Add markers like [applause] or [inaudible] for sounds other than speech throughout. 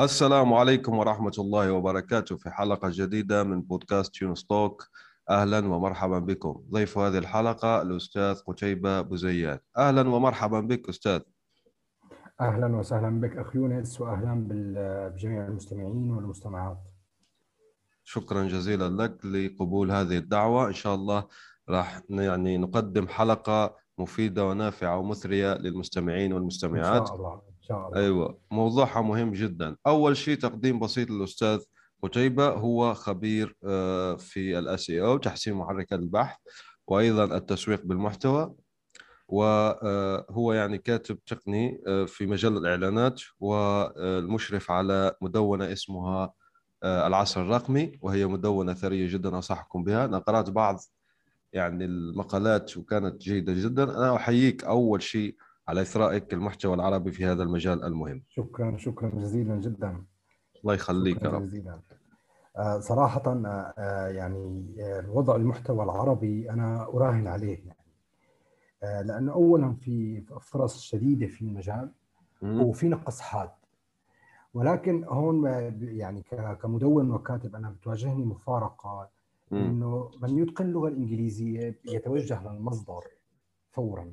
السلام عليكم ورحمة الله وبركاته في حلقة جديدة من بودكاست يونس توك. أهلا ومرحبا بكم. ضيف هذه الحلقة الأستاذ قتيبة بوزيات أهلا ومرحبا بك أستاذ. أهلا وسهلا بك أخ يونس وأهلا بجميع المستمعين والمستمعات. شكرا جزيلا لك لقبول هذه الدعوة. إن شاء الله راح يعني نقدم حلقة مفيدة ونافعة ومثرية للمستمعين والمستمعات. إن شاء الله. شاء الله. أيوه موضوعها مهم جدا. أول شيء تقديم بسيط للأستاذ قتيبة هو خبير آه، في الاس أو تحسين محركات البحث وأيضا التسويق بالمحتوى وهو يعني كاتب تقني آه، في مجال الإعلانات والمشرف على مدونة اسمها آه، العصر الرقمي وهي مدونة ثرية جدا أنصحكم بها. أنا قرأت بعض يعني المقالات وكانت جيدة جدا. أنا أحييك أول شيء على إثرائك المحتوى العربي في هذا المجال المهم. شكرا شكرا جزيلا جدا. الله يخليك يا رب. جزيلا. آه، صراحة آه، آه، يعني وضع المحتوى العربي أنا أراهن عليه يعني. لأنه أولا في فرص شديدة في المجال وفي نقص حاد. ولكن هون يعني كمدون وكاتب أنا بتواجهني مفارقة إنه من يتقن اللغة الإنجليزية يتوجه للمصدر فورا.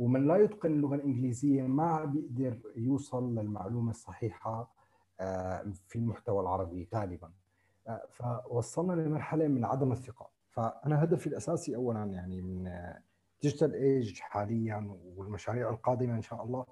ومن لا يتقن اللغة الإنجليزية ما بيقدر يوصل للمعلومة الصحيحة آه، في المحتوى العربي غالبا. آه، فوصلنا لمرحلة من عدم الثقة. فأنا هدفي الأساسي اولا يعني من Digital Age حاليا والمشاريع القادمة إن شاء الله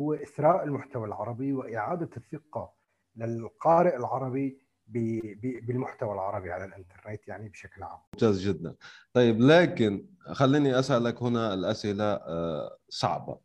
هو إثراء المحتوى العربي وإعادة الثقة للقارئ العربي بالمحتوى العربي على الإنترنت يعني بشكل عام. ممتاز جدا. طيب لكن خليني أسألك هنا الأسئلة آه، صعبة.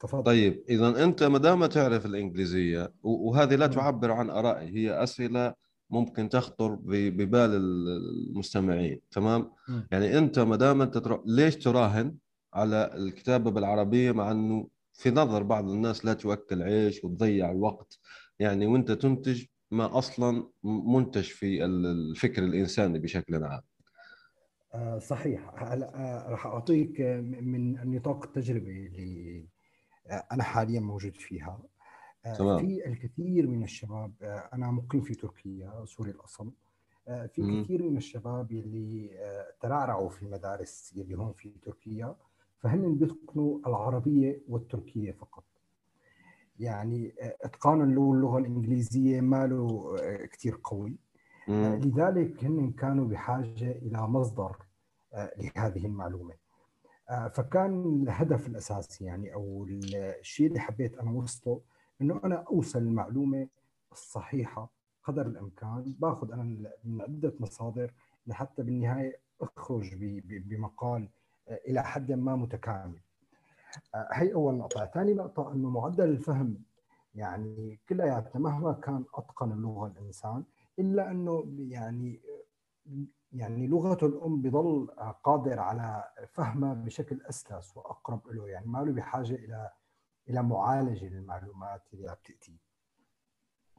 تفضل. طيب اذا أنت ما دام تعرف الإنجليزية وهذه لا تعبر عن آرائي هي أسئلة ممكن تخطر ببال المستمعين تمام؟ م. يعني أنت ما دام أنت ترا... ليش تراهن على الكتابة بالعربية مع إنه في نظر بعض الناس لا تؤكل عيش وتضيع الوقت يعني وأنت تنتج ما أصلا منتج في الفكر الإنساني بشكل عام. آه، صحيح. هلا آه، راح أعطيك من نطاق التجربة اللي آه، أنا حاليا موجود فيها. تمام. في الكثير من الشباب أنا مقيم في تركيا سوري الأصل. في م. كثير من الشباب اللي ترعرعوا في المدارس اللي هون في تركيا فهن بيتقنوا العربية والتركية فقط. يعني اتقان اللغة الإنجليزية ما له كثير قوي. مم. لذلك هن كانوا بحاجة إلى مصدر لهذه المعلومة. فكان الهدف الأساسي يعني أو الشيء اللي حبيت أنا اوصله إنه أنا أوصل المعلومة الصحيحة قدر الإمكان. باخذ أنا من عدة مصادر لحتى بالنهاية أخرج بمقال إلى حد ما متكامل. هي أول نقطة. ثاني نقطة إنه معدل الفهم يعني كلياتنا مهما كان أتقن اللغة الإنسان إلا إنه يعني يعني لغته الأم بضل قادر على فهمها بشكل أسلس وأقرب له يعني ما له بحاجة إلى إلى معالجة للمعلومات اللي بتاتي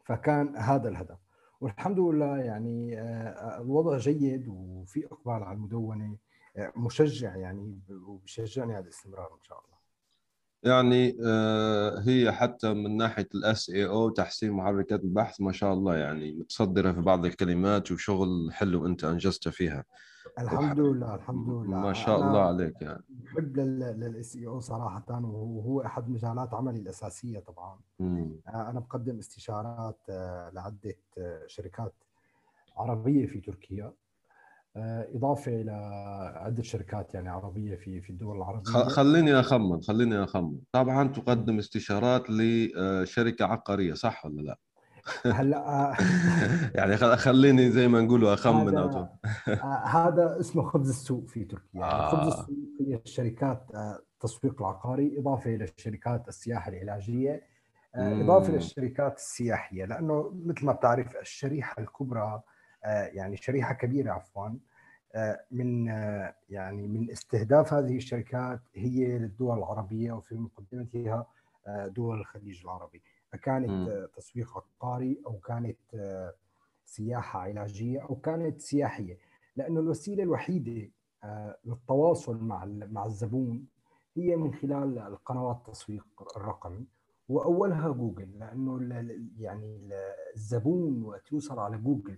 فكان هذا الهدف. والحمد لله يعني آه، الوضع جيد وفي إقبال على المدونة آه، مشجع يعني وبشجعني على الاستمرار إن شاء الله. يعني آه، هي حتى من ناحية ال SEO تحسين محركات البحث ما شاء الله يعني متصدرة في بعض الكلمات وشغل حلو أنت انجزت فيها. الحمد لله الحمد لله. ما شاء الله عليك يعني. بحب لل SEO صراحة وهو أحد مجالات عملي الأساسية طبعا. مم. آه، أنا بقدم استشارات آه، لعدة شركات عربية في تركيا. إضافة إلى عدة شركات يعني عربية في في الدول العربية. خليني أخمن خليني أخمن. طبعا تقدم استشارات لشركه عقارية صح ولا لا؟ [laughs] هلا آه، [laughs] يعني خليني زي ما نقولوا أخمن هذا, آه، هذا اسمه خبز السوق في تركيا. يعني آه. خبز السوق هي الشركات التسويق العقاري إضافة إلى شركات السياحة العلاجية إضافة للشركات السياحية لأنه مثل ما بتعرف الشريحة الكبرى يعني شريحة كبيرة عفوا. من يعني من استهداف هذه الشركات هي للدول العربية وفي مقدمتها دول الخليج العربي. كانت تسويق عقاري أو كانت سياحة علاجية أو كانت سياحية. لأنه الوسيلة الوحيدة للتواصل مع مع الزبون هي من خلال القنوات التسويق الرقمي. وأولها جوجل لأنه يعني الزبون وقت يوصل على جوجل آه،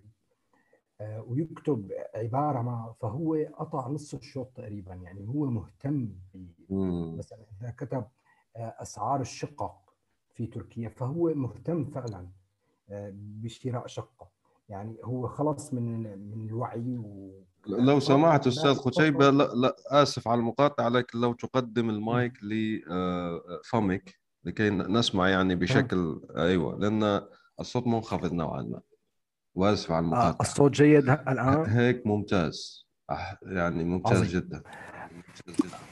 ويكتب عبارة ما فهو قطع نص الشوط تقريبا يعني هو مهتم مثلا إذا كتب آه، أسعار الشقق في تركيا فهو مهتم فعلا آه، بشراء شقة. يعني هو خلص من من الوعي و لو سمحت أستاذ قتيبه لا, لا آسف على المقاطعة لكن لو تقدم المايك لفمك لكي نسمع يعني بشكل أيوه لأن الصوت منخفض نوعا ما. واسف على المقاطعة. آه الصوت جيد الآن؟ هيك ممتاز. يعني ممتاز عظيم. جدا.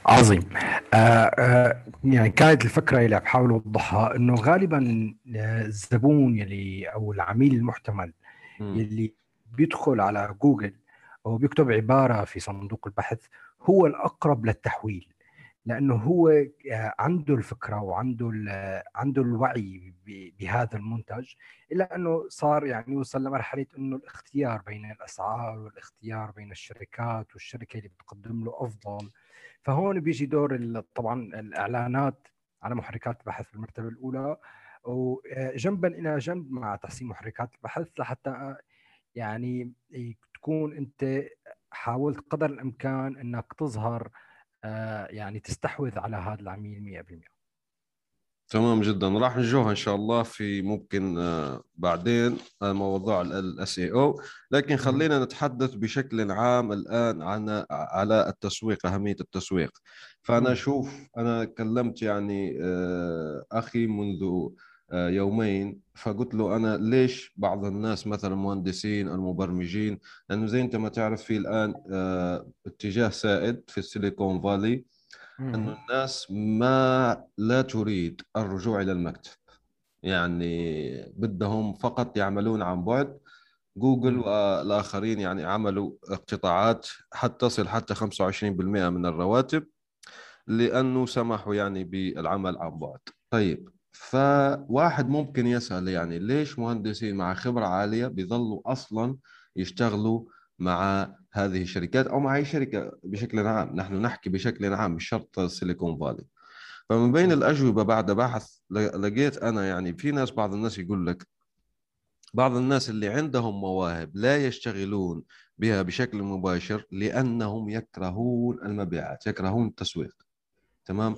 عظيم. آه آه يعني كانت الفكرة اللي بحاول أوضحها إنه غالبا الزبون يلي أو العميل المحتمل يلي بيدخل على جوجل أو بيكتب عبارة في صندوق البحث هو الأقرب للتحويل. لأنه هو آه، عنده الفكرة وعنده عنده الوعي بهذا المنتج إلا أنه صار يعني وصل لمرحلة إنه الاختيار بين الأسعار والاختيار بين الشركات والشركة اللي بتقدم له أفضل. فهون بيجي دور طبعا الإعلانات على محركات البحث في المرتبه الاولى وجنبا إلى جنب مع تحسين محركات البحث لحتى يعني تكون أنت حاولت قدر الإمكان إنك تظهر آه، يعني تستحوذ على هذا العميل 100% تمام جدا. راح نجوها إن شاء الله في ممكن آه، بعدين آه، موضوع الاس اي أو لكن خلينا نتحدث بشكل عام الآن عن على التسويق أهمية التسويق. فأنا أشوف أنا كلمت يعني أخي منذ يومين. فقلت له أنا ليش بعض الناس مثلا المهندسين المبرمجين لأنه زي أنت ما تعرف في الآن آه، اتجاه سائد في السيليكون فالي أنه الناس ما لا تريد الرجوع إلى المكتب. يعني بدهم فقط يعملون عن بعد. جوجل والآخرين يعني عملوا اقتطاعات حتى تصل حتى 25% من الرواتب لأنه سمحوا يعني بالعمل عن بعد. طيب. فواحد ممكن يسأل يعني ليش مهندسين مع خبرة عالية بيظلوا أصلا يشتغلوا مع هذه الشركات أو مع أي شركة بشكل عام؟ نحن نحكي بشكل عام مش شرط سيليكون فالي فمن بين الأجوبة بعد بحث لقيت أنا يعني في ناس بعض الناس يقول لك بعض الناس اللي عندهم مواهب لا يشتغلون بها بشكل مباشر لأنهم يكرهون المبيعات يكرهون التسويق. تمام؟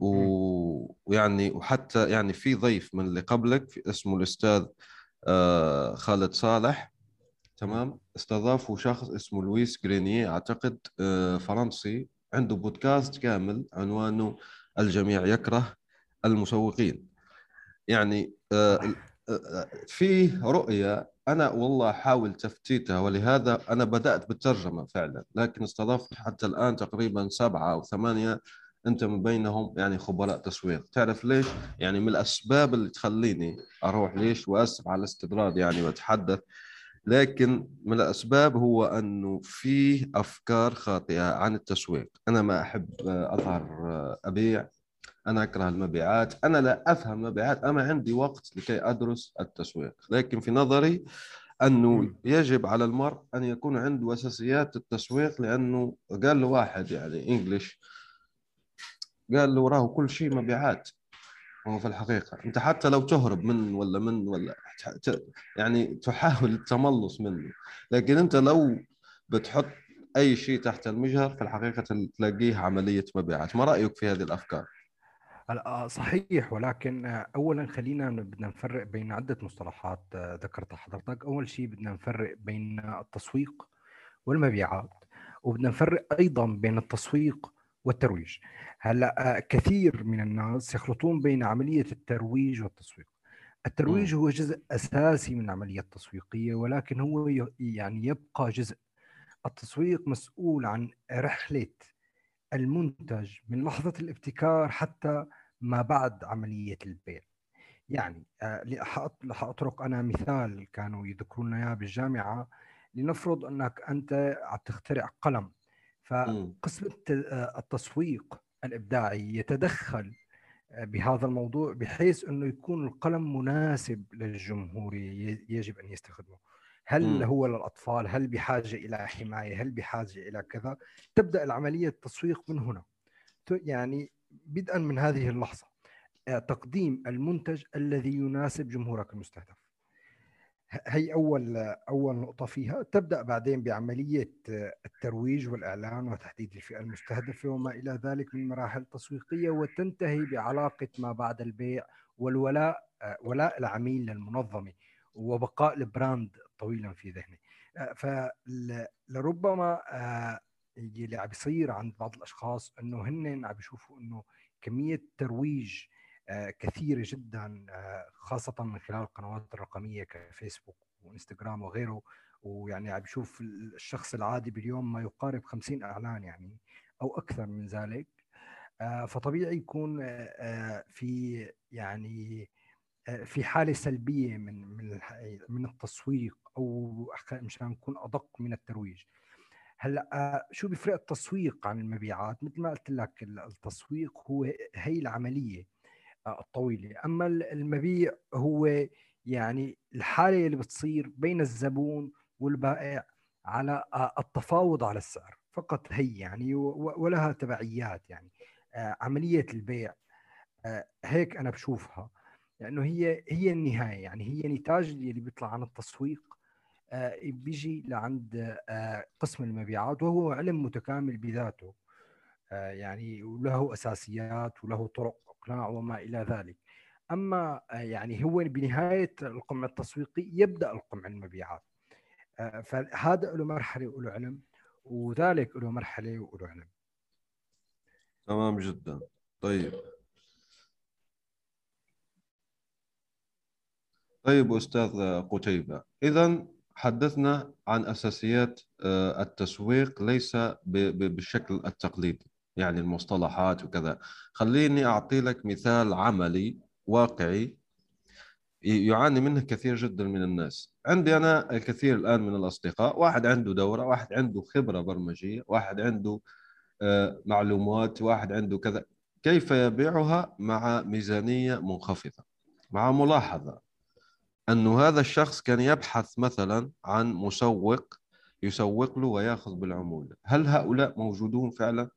ويعني وحتى يعني في ضيف من اللي قبلك اسمه الأستاذ آه، خالد صالح. تمام؟ استضافوا شخص اسمه لويس جرينيه أعتقد آه، فرنسي. عنده بودكاست كامل عنوانه الجميع يكره المسوقين. يعني آه، في رؤية أنا والله احاول تفتيتها ولهذا أنا بدأت بالترجمة فعلا لكن استضفت حتى الآن تقريبا سبعة أو ثمانية أنت من بينهم يعني خبراء تسويق. تعرف ليش؟ يعني من الأسباب اللي تخليني أروح ليش وأسف على الاستطراد يعني وأتحدث لكن من الأسباب هو أنه في أفكار خاطئة عن التسويق. أنا ما أحب أظهر أبيع أنا أكره المبيعات أنا لا أفهم مبيعات أنا عندي وقت لكي أدرس التسويق. لكن في نظري أنه يجب على المرء أن يكون عنده أساسيات التسويق لأنه قال له واحد يعني انجلش قال له وراه كل شيء مبيعات. هو في الحقيقة. أنت حتى لو تهرب من ولا من ولا يعني تحاول التملص منه. لكن أنت لو بتحط أي شيء تحت المجهر في الحقيقة تلاقيه عملية مبيعات. ما رأيك في هذه الأفكار؟ آه، صحيح. ولكن اولا خلينا بدنا نفرق بين عدة مصطلحات آه، ذكرتها حضرتك. أول شيء بدنا نفرق بين التسويق والمبيعات. وبدنا نفرق أيضا بين التسويق والترويج. هلأ آه، كثير من الناس يخلطون بين عملية الترويج والتسويق. الترويج هو جزء أساسي من العملية التسويقية ولكن هو يعني يبقى جزء. التسويق مسؤول عن رحلة المنتج من لحظة الابتكار حتى ما بعد عملية البيع. يعني حأطرق أنا مثال كانوا يذكرون إياه بالجامعة. لنفرض أنك أنت عم تخترع قلم. فقسم التسويق الإبداعي يتدخل بهذا الموضوع بحيث أنه يكون القلم مناسب للجمهور يجب أن يستخدمه. هل م. هو للأطفال؟ هل بحاجة إلى حماية؟ هل بحاجة إلى كذا؟ تبدأ العملية التسويق من هنا. يعني بدءا من هذه اللحظة. آه، تقديم المنتج الذي يناسب جمهورك المستهدف. هي أول أول نقطة فيها تبدأ بعدين بعملية آه، الترويج والإعلان وتحديد الفئة المستهدفة وما إلى ذلك من مراحل تسويقية وتنتهي بعلاقة ما بعد البيع والولاء آه، ولاء العميل للمنظمة وبقاء ال brand طويلا في ذهنه فلربما اللي عم بيصير عند بعض الأشخاص إنه هن عم بيشوفوا إنه كمية ترويج آه، كثيره جدا آه، خاصة من خلال القنوات الرقمية كفيسبوك وإنستغرام وغيره. ويعني عم بشوف الشخص العادي باليوم ما يقارب 50 إعلان يعني أو أكثر من ذلك. آه، فطبيعي يكون في يعني في حالة سلبية من من من التسويق أو مشان نكون أدق من الترويج. هلأ شو بيفرق التسويق عن المبيعات؟ مثل ما قلت لك التسويق هو هي العملية الطويلة. أما المبيع هو يعني الحالة اللي بتصير بين الزبون والبائع على التفاوض على السعر فقط هي يعني ولها تبعيات يعني. عملية البيع هيك أنا بشوفها لأنه هي هي النهاية يعني هي نتاج اللي بيطلع عن التسويق بيجي لعند قسم المبيعات وهو علم متكامل بذاته يعني وله أساسيات وله طرق اقناع وما إلى ذلك. أما آه، يعني هو بنهاية القمع التسويقي يبدأ القمع المبيعات. آه، فهذا له مرحلة وله علم وذلك له مرحلة وله علم. تمام جدا. طيب. طيب أستاذ قتيبة اذا حدثنا عن أساسيات آه، التسويق ليس بالشكل التقليدي. يعني المصطلحات وكذا. خليني أعطي لك مثال عملي واقعي يعاني منه كثير جدا من الناس. عندي أنا الكثير الآن من الأصدقاء واحد عنده دورة واحد عنده خبرة برمجية واحد عنده آه، معلومات واحد عنده كذا. كيف يبيعها؟ مع ميزانية منخفضة مع ملاحظة أنه هذا الشخص كان يبحث مثلا عن مسوق يسوق له ويأخذ بالعمولة. هل هؤلاء موجودون فعلا؟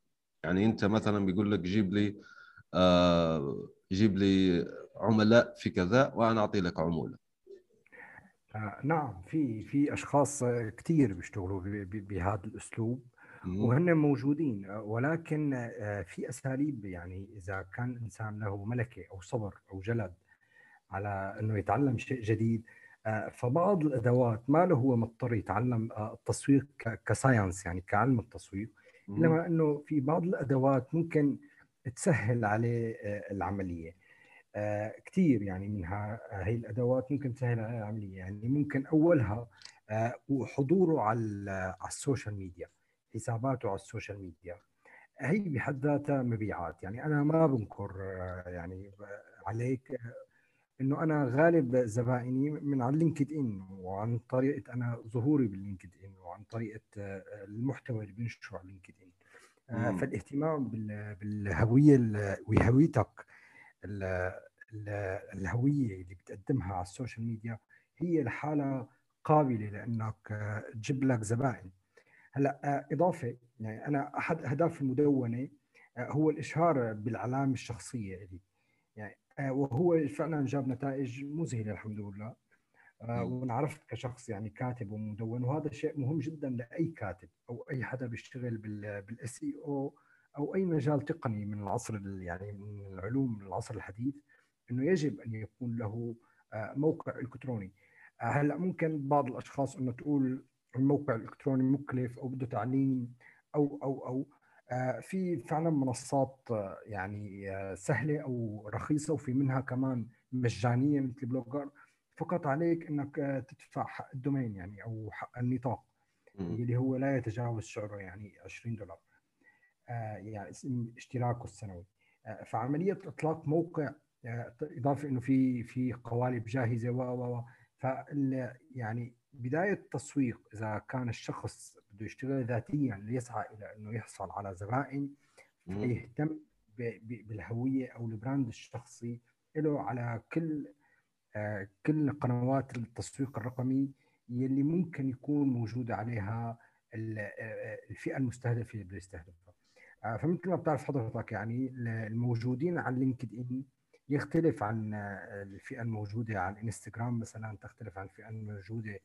يعني انت مثلا بيقول لك جيب لي آه جيب لي عملاء في كذا وأنا أعطي لك عمولة. آه نعم في في أشخاص كثير بيشتغلوا بهذا الأسلوب وهن موجودين. ولكن آه، في أساليب يعني إذا كان إنسان له ملكة أو صبر أو جلد على إنه يتعلم شيء جديد آه، فبعض الأدوات ما له هو مضطر يتعلم آه، التسويق كساينس يعني كعلم التسويق. إنما إنه في بعض الأدوات ممكن تسهل عليه آه، العملية. آه، كثير يعني منها آه، هي الأدوات ممكن تسهل عليه العملية. يعني ممكن أولها وحضوره على على ال social media حساباته على ال social media. هي بحد ذاتها مبيعات. يعني أنا ما بنكر يعني عليك إنه أنا غالب زبائني من على ال LinkedIn وعن طريقة أنا ظهوري بال LinkedIn وعن طريقة آه، المحتوى اللي بنشره على ال LinkedIn آه، فالاهتمام بالهوية وهويتك الهوية اللي بتقدمها على ال social media هي لحالها قابلة لأنك آه، تجيب لك زبائن هلأ إضافة يعني أنا أحد أهداف المدونة هو الإشهار بالعلامة الشخصية لي وهو فعلا جاب نتائج مذهلة الحمد لله. آه، وانعرفت كشخص يعني كاتب ومدون وهذا شيء مهم جدا لأي كاتب أو أي حدا بيشتغل بال SEO أو أي مجال تقني من العصر يعني من العلوم من العصر الحديث إنه يجب أن يكون له آه، موقع إلكتروني. هلأ ممكن بعض الأشخاص إنه تقول الموقع الإلكتروني مكلف أو بده تعليم أو أو أو آه، في فعلا منصات آه، يعني آه، سهلة أو رخيصة وفي منها كمان مجانية مثل Blogger. فقط عليك إنك تدفع حق ال domain يعني أو حق النطاق اللي هو لا يتجاوز سعره يعني 20 دولار يعني اشتراكه السنوي. فعملية إطلاق موقع إضافة إنه في في قوالب جاهزة و و ف يعني بداية التسويق إذا كان الشخص بده يشتغل ذاتيا ليسعى إلى إنه يحصل على زبائن فيهتم بالهوية أو البراند الشخصي له على كل آه، كل قنوات التسويق الرقمي يلي ممكن يكون موجودة عليها آه، الفئة المستهدفة اللي بده يستهدفها. آه، فمثل ما بتعرف حضرتك يعني الموجودين على لينكد ان يختلف عن الفئة الموجودة على الإنستغرام مثلا تختلف عن الفئة الموجودة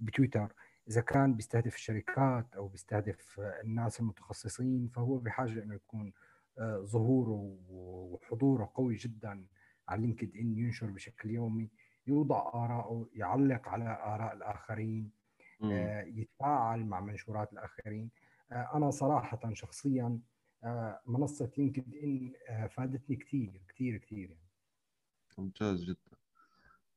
بتويتر إذا كان بيستهدف الشركات أو بيستهدف الناس المتخصصين فهو بحاجة إنه يكون ظهوره وحضوره قوي جدا على لينكد ان ينشر بشكل يومي يوضع آراءه يعلق على آراء الآخرين آه يتفاعل مع منشورات الآخرين. آه أنا صراحة شخصيا آه منصة لينكد إن آه فادتني كثير كثير كثير يعني. ممتاز جدا.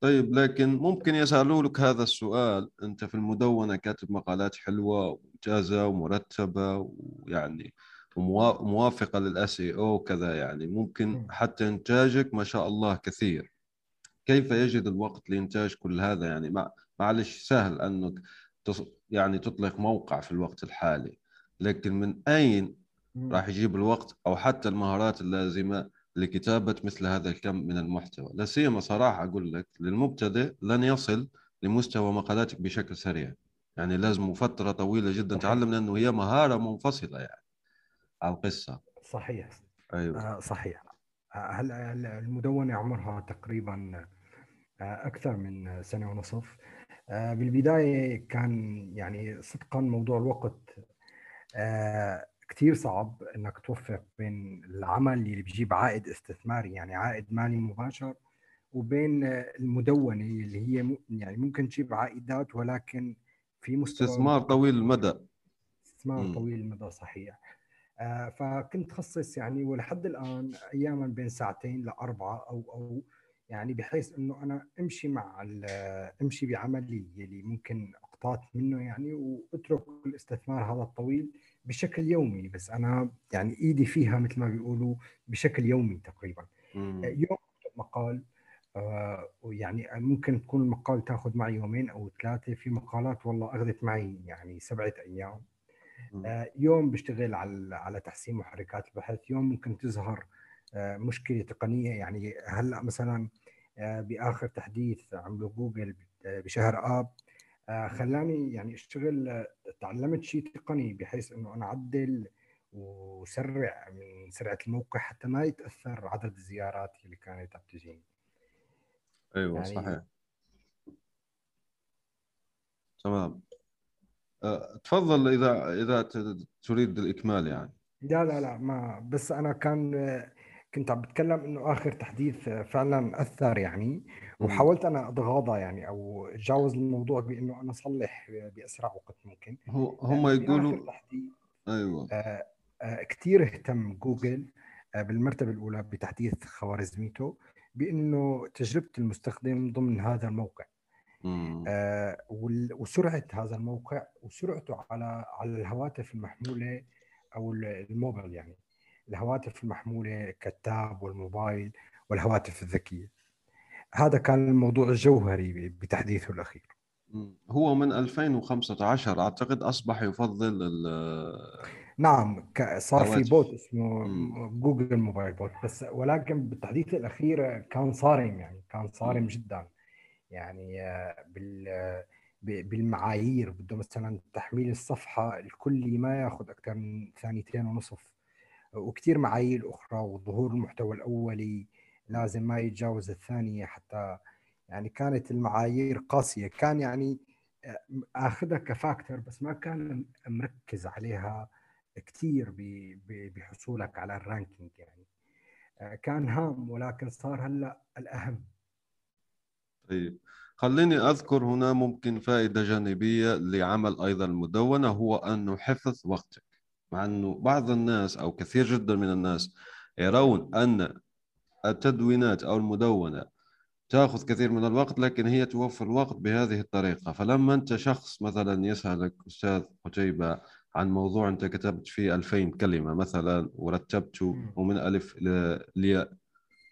طيب لكن ممكن يسألوا لك هذا السؤال. أنت في المدونة كاتب مقالات حلوة وممتازة ومرتبة ويعني وموافقة للأس اي أو وكذا يعني. ممكن حتى إنتاجك ما شاء الله كثير. كيف يجد الوقت لإنتاج كل هذا؟ يعني معلش سهل أنك يعني تطلق موقع في الوقت الحالي. لكن من أين راح يجيب الوقت أو حتى المهارات اللازمة لكتابة مثل هذا الكم من المحتوى. لا سيما صراحة أقول لك للمبتدئ لن يصل لمستوى مقالاتك بشكل سريع. يعني لازم فترة طويلة جدا تعلم لأنه هي مهارة منفصلة يعني على القصة. صحيح. أيوة. آه صحيح. هلا المدونة عمرها تقريبا آه، أكثر من سنة ونصف؟ آه، بالبداية كان يعني صدقا موضوع الوقت آه، كثير صعب إنك توفق بين العمل اللي بيجيب عائد استثماري يعني عائد مالي مباشر وبين المدونة اللي هي يعني ممكن تجيب عائدات ولكن في مستوى استثمار طويل المدى. استثمار طويل المدى صحيح. فكنت خصص يعني ولحد الآن اياما بين ساعتين لأربعة أو أو يعني بحيث إنه أنا أمشي مع أمشي بعملي اللي ممكن اقتات منه يعني واترك الاستثمار هذا الطويل بشكل يومي. بس أنا يعني إيدي فيها مثل ما بيقولوا بشكل يومي تقريبا. مم. يوم مقال آه ويعني ممكن تكون المقال تاخذ معي يومين أو ثلاثة. في مقالات والله أخذت معي يعني سبعة أيام. آه يوم بشتغل على على تحسين محركات البحث. يوم ممكن تظهر آه مشكلة تقنية. يعني هلأ مثلا آه، بآخر تحديث عمله جوجل بشهر آب آه، خلاني يعني أشتغل تعلمت شيء تقني بحيث إنه أنا أعدل وسرع من سرعة الموقع حتى ما يتأثر عدد الزيارات اللي كانت عم تجيني. أيوه يعني صحيح. تمام. أه، تفضل إذا إذا تريد الإكمال يعني. لا لا لا ما بس أنا كان كنت عم بتكلم إنه آخر تحديث فعلا أثر يعني. وحاولت أنا اتغاضى يعني أو أتجاوز الموضوع بانه أنا أصلح بأسرع وقت ممكن. هم يعني يقولوا أيوه. آه آه كثير اهتم جوجل آه بالمرتبة الأولى بتحديث خوارزميته بإنه تجربة المستخدم ضمن هذا الموقع. آه وسرعة هذا الموقع وسرعته على على الهواتف المحمولة أو الموبايل يعني. الهواتف المحمولة كالتاب والموبايل والهواتف الذكية. هذا كان الموضوع الجوهري بتحديثه الأخير هو من 2015 أعتقد أصبح يفضل نعم صار في bot اسمه. Google mobile bot بس ولكن بالتحديث الأخير كان صارم يعني كان صارم. جدا يعني آه، بال بالمعايير بده مثلا تحميل الصفحة الكلي ما ياخذ أكثر من ثانيتين ونصف وكثير معايير أخرى وظهور المحتوى الأولي لازم ما يتجاوز الثانية حتى يعني كانت المعايير قاسية. كان يعني آه، أخذها ك factor بس ما كان مركز عليها كثير بحصولك على ال ranking يعني. آه، كان هام ولكن صار هلأ الأهم. طيب خليني أذكر هنا ممكن فائدة جانبية لعمل أيضا المدونه هو انه حفظ وقتك. مع أنه بعض الناس أو كثير جدا من الناس يرون أن التدوينات أو المدونة. تأخذ كثير من الوقت لكن هي توفر الوقت بهذه الطريقة. فلما أنت شخص مثلا يسألك أستاذ قتيبة عن موضوع أنت كتبت فيه 2000 كلمة مثلا ورتبته ومن ألف لياء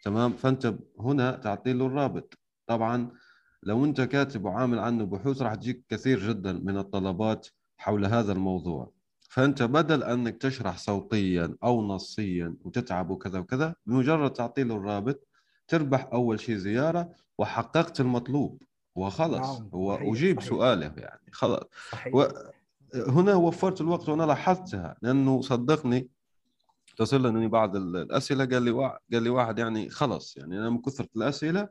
تمام؟ فأنت هنا تعطي له الرابط. طبعا لو أنت كاتب وعامل عنه بحوث راح تجيك كثير جدا من الطلبات حول هذا الموضوع. فأنت بدل أنك تشرح صوتيا أو نصيا وتتعب وكذا وكذا بمجرد تعطي له الرابط تربح أول شيء زيارة وحققت المطلوب. وخلص. نعم. وأجيب سؤاله يعني خلاص و... هنا وفرت الوقت وأنا لاحظتها لأنه صدقني تصل لي بعض الأسئلة قال لي واحد قال لي واحد يعني خلص. يعني أنا من كثرة الأسئلة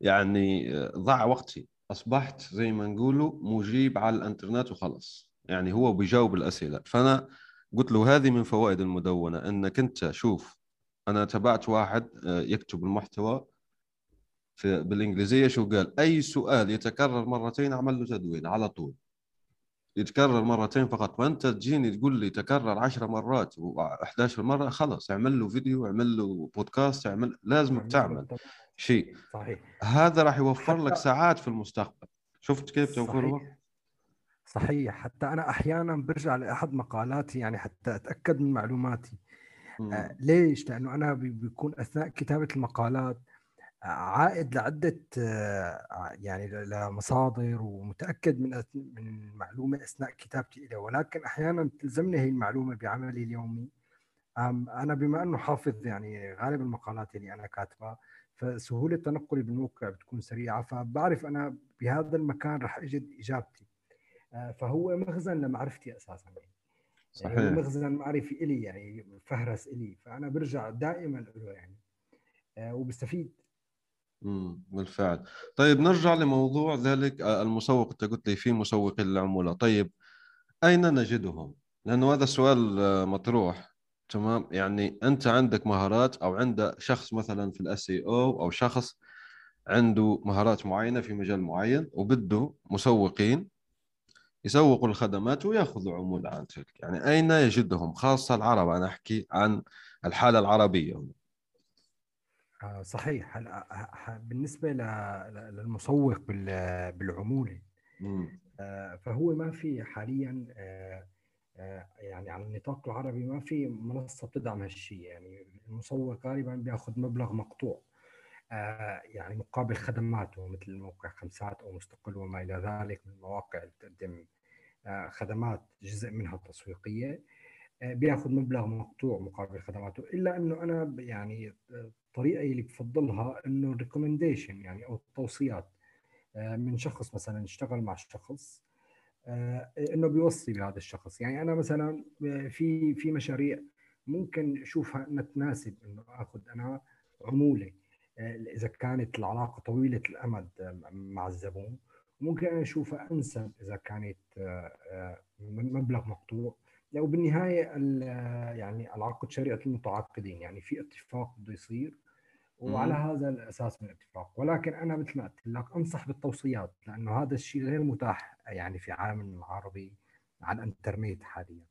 يعني ضاع وقتي. أصبحت زي ما نقولوا مجيب على الإنترنت وخلص. يعني هو بيجاوب الأسئلة. فأنا قلت له هذه من فوائد المدونة إنك أنت شوف أنا تابعت واحد آه، يكتب المحتوى في بالإنجليزية شو قال؟ أي سؤال يتكرر مرتين أعمل له تدوين على طول. يتكرر مرتين فقط وأنت تجيني تقول لي تكرر 10 مرات و11 مرة خلاص اعمل له فيديو اعمل له بودكاست اعمل لازم تعمل شيء. صحيح. هذا راح يوفر لك ساعات في المستقبل. شفت كيف توفر الوقت؟ صحيح. حتى أنا أحيانا برجع لأحد مقالاتي يعني حتى أتأكد من معلوماتي. آه ليش؟ لأنه أنا بيكون أثناء كتابة المقالات عائد لعدة آه، يعني لمصادر ومتأكد من من المعلومه أثناء كتابتي لها ولكن أحيانا تلزمني هي المعلومة بعملي اليومي. أنا بما أنه حافظ يعني غالب المقالات اللي أنا كاتبها فسهولة تنقلي بالموقع بتكون سريعة. فبعرف أنا بهذا المكان راح أجد إجابتي. آه، فهو مخزن لمعرفتي أساسا. يعني صحيح. يعني مخزن معرفي إلي يعني فهرس إلي. فأنا برجع دائما له يعني آه، وبستفيد. امم بالفعل. طيب نرجع لموضوع ذلك آه، المسوق. أنت قلت لي في مسوقين للعمولة. طيب أين نجدهم؟ لأنه هذا السؤال آه، مطروح. تمام؟ يعني أنت عندك مهارات أو عند شخص مثلا في الاس اي أو أو شخص عنده مهارات معينة في مجال معين وبده مسوقين يسوقوا الخدمات وياخذوا عموله عن تلك يعني أين يجدهم؟ خاصة العرب. أنا أحكي عن الحالة العربية هنا. آه، صحيح. هلا بالنسبة للمسوق بالعمولة آه، فهو ما في حاليا آه، يعني على النطاق العربي ما في منصة بتدعم هالشيء. يعني المسوق غالبا بياخذ مبلغ مقطوع. يعني مقابل خدماته مثل موقع خمسات أو مستقل وما إلى ذلك من المواقع اللي بتقدم خدمات جزء منها تسويقيه بياخذ مبلغ مقطوع مقابل خدماته إلا أنه أنا يعني الطريقة اللي بفضلها إنه الريكومنديشن يعني أو التوصيات آه، من شخص مثلا اشتغل مع شخص آه، إنه بيوصي بهذا الشخص. يعني أنا مثلا آه، في في مشاريع ممكن أشوفها انها تناسب إنه آخذ أنا عمولة. إذا كانت العلاقة طويلة الأمد مع الزبون ممكن أنا اشوفها أنسب إذا كانت مبلغ مقطوع. لو بالنهاية يعني العقد شريعة المتعاقدين يعني في اتفاق بده يصير وعلى هذا الأساس من الاتفاق. ولكن أنا مثل ما قلت لك أنصح بالتوصيات لأنه هذا الشيء غير متاح يعني في عالمنا العربي على الإنترنت حاليا.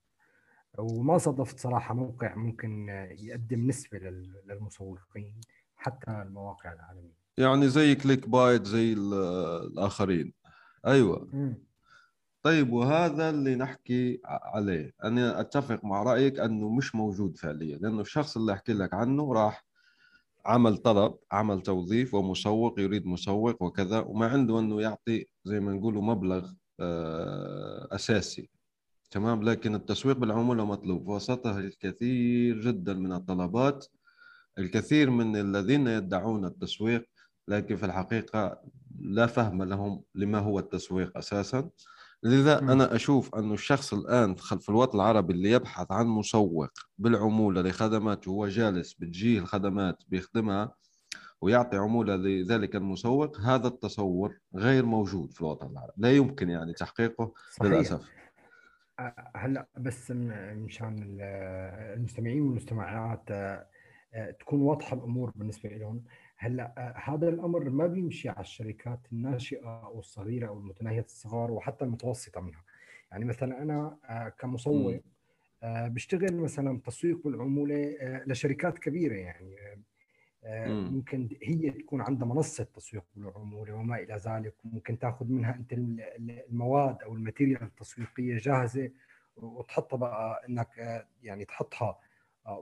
وما صدفت صراحة موقع ممكن يقدم نسبة للمسوقين. حتى المواقع العالمية. يعني زي كليك بايت زي الآخرين. أيوه. م. طيب وهذا اللي نحكي عليه. أنا أتفق مع رأيك أنه مش موجود فعليا لأنه الشخص اللي أحكي لك عنه راح عمل طلب عمل توظيف ومسوق يريد مسوق وكذا وما عنده أنه يعطي زي ما نقولوا مبلغ آه، أساسي. تمام؟ لكن التسويق بالعمولة مطلوب. وسطه الكثير جدا من الطلبات الكثير من الذين يدعون التسويق لكن في الحقيقة لا فهم لهم لما هو التسويق أساسا لذا م. أنا أشوف أن الشخص الآن في الوطن العربي اللي يبحث عن مسوق بالعمولة لخدماته هو جالس بتجيه الخدمات بيخدمها ويعطي عمولة لذلك المسوق هذا التصور غير موجود في الوطن العربي لا يمكن يعني تحقيقه صحيح. للأسف هلأ بس مشان المستمعين والمستمعات تكون واضحة الأمور بالنسبة لهم. هلأ آه، هذا الأمر ما بيمشي على الشركات الناشئة أو الصغيرة أو المتناهية الصغار وحتى المتوسطة منها. يعني مثلا أنا آه، آه، بشتغل مثلا تسويق بالعمولة لشركات كبيرة يعني ممكن هي تكون عندها منصة تسويق بالعمولة وما إلى ذلك وممكن تأخذ منها أنت المواد أو الماتيريال التسويقية جاهزة وتحطها بقى إنك يعني تحطها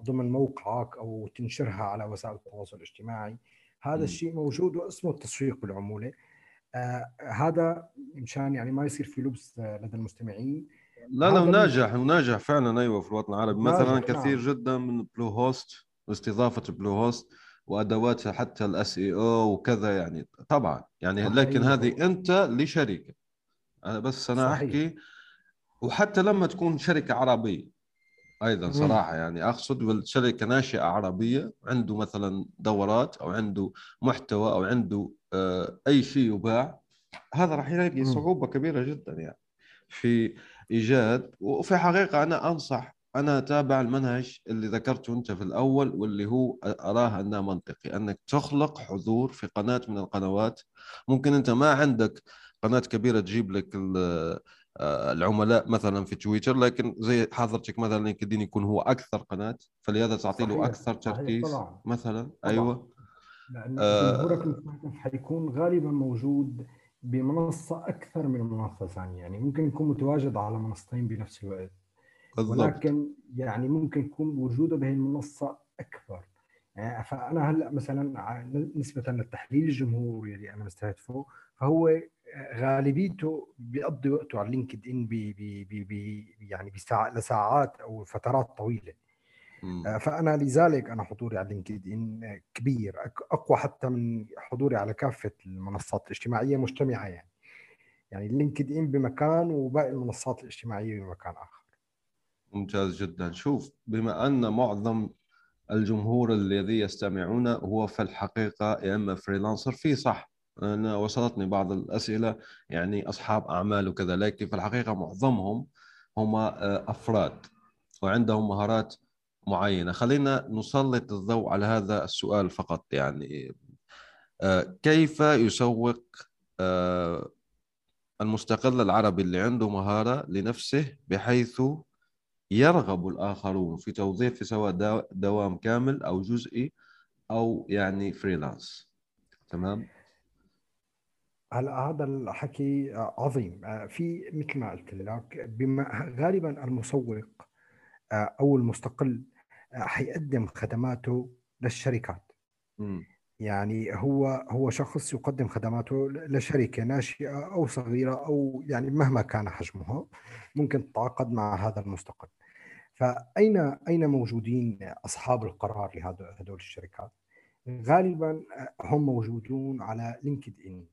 ضمن موقعك أو تنشرها على وسائل التواصل الاجتماعي. هذا الشيء موجود واسمه التسويق بالعمولة. آه هذا مشان يعني ما يصير في لبس لدى المستمعين. لا لا وناجح وناجح فعلا أيوه في الوطن العربي. مثلا نعم. كثير نعم. جدا من Bluehost واستضافة Bluehost وادواتها حتى ال SEO وكذا يعني. طبعا يعني لكن هذه أنت لشركه أنا بس أنا صحيح. أحكي. وحتى لما تكون شركة عربية أيضا صراحة يعني أقصد شركه ناشئة عربية عنده مثلا دورات أو عنده محتوى أو عنده آه، أي شيء يباع هذا راح يلاقي صعوبة كبيرة جدا يعني في إيجاد. وفي حقيقة أنا أنصح أنا أتابع المنهج اللي ذكرته أنت في الأول واللي هو أراه أنه منطقي أنك تخلق حضور في قناة من القنوات. ممكن أنت ما عندك قناة كبيرة تجيب لك العملاء مثلا في تويتر لكن زي حضرتك مثلا لينكدين يكون هو أكثر قناة فلهذا تعطي له أكثر تركيز. مثلا طبعا. أيوه لأن جمهورك آه حيكون غالبا موجود بمنصة أكثر من منصة ثانية يعني ممكن يكون متواجد على منصتين بنفس الوقت بالضبط. ولكن يعني ممكن يكون وجوده بهي المنصة أكبر يعني فأنا هلأ مثلا نسبة للتحليل الجمهوري اللي أنا مستهدفه فهو غالبيته بيقضي وقته على LinkedIn بي بي بي بي يعني بساع لساعات أو فترات طويلة. مم. فأنا لذلك أنا حضوري على LinkedIn كبير أقوى حتى من حضوري على كافة المنصات الاجتماعية مجتمعة يعني. يعني LinkedIn بمكان وباقي المنصات الاجتماعية بمكان آخر. ممتاز جدا. شوف بما أن معظم الجمهور الذي يستمعون هو في الحقيقة يا إما فريلانسر في صح. أنا وصلتني بعض الأسئلة يعني أصحاب أعمال وكذا لكن في الحقيقة معظمهم هم آه، أفراد وعندهم مهارات معينة. خلينا نسلط الضوء على هذا السؤال فقط يعني آه، كيف يسوق آه، المستقل العربي اللي عنده مهارة لنفسه بحيث يرغب الآخرون في توظيفه سواء دوام كامل أو جزئي أو يعني فريلانس تمام؟ هلا هذا الحكي عظيم. آه، في مثل ما قلت لك بما غالبا المسوق آه، أو المستقل آه، حيقدم خدماته للشركات. م. يعني هو هو شخص يقدم خدماته لشركة ناشئة أو صغيرة أو يعني مهما كان حجمها ممكن تتعاقد مع هذا المستقل. فأين أين موجودين أصحاب القرار لهذول الشركات؟ غالبا هم موجودون على LinkedIn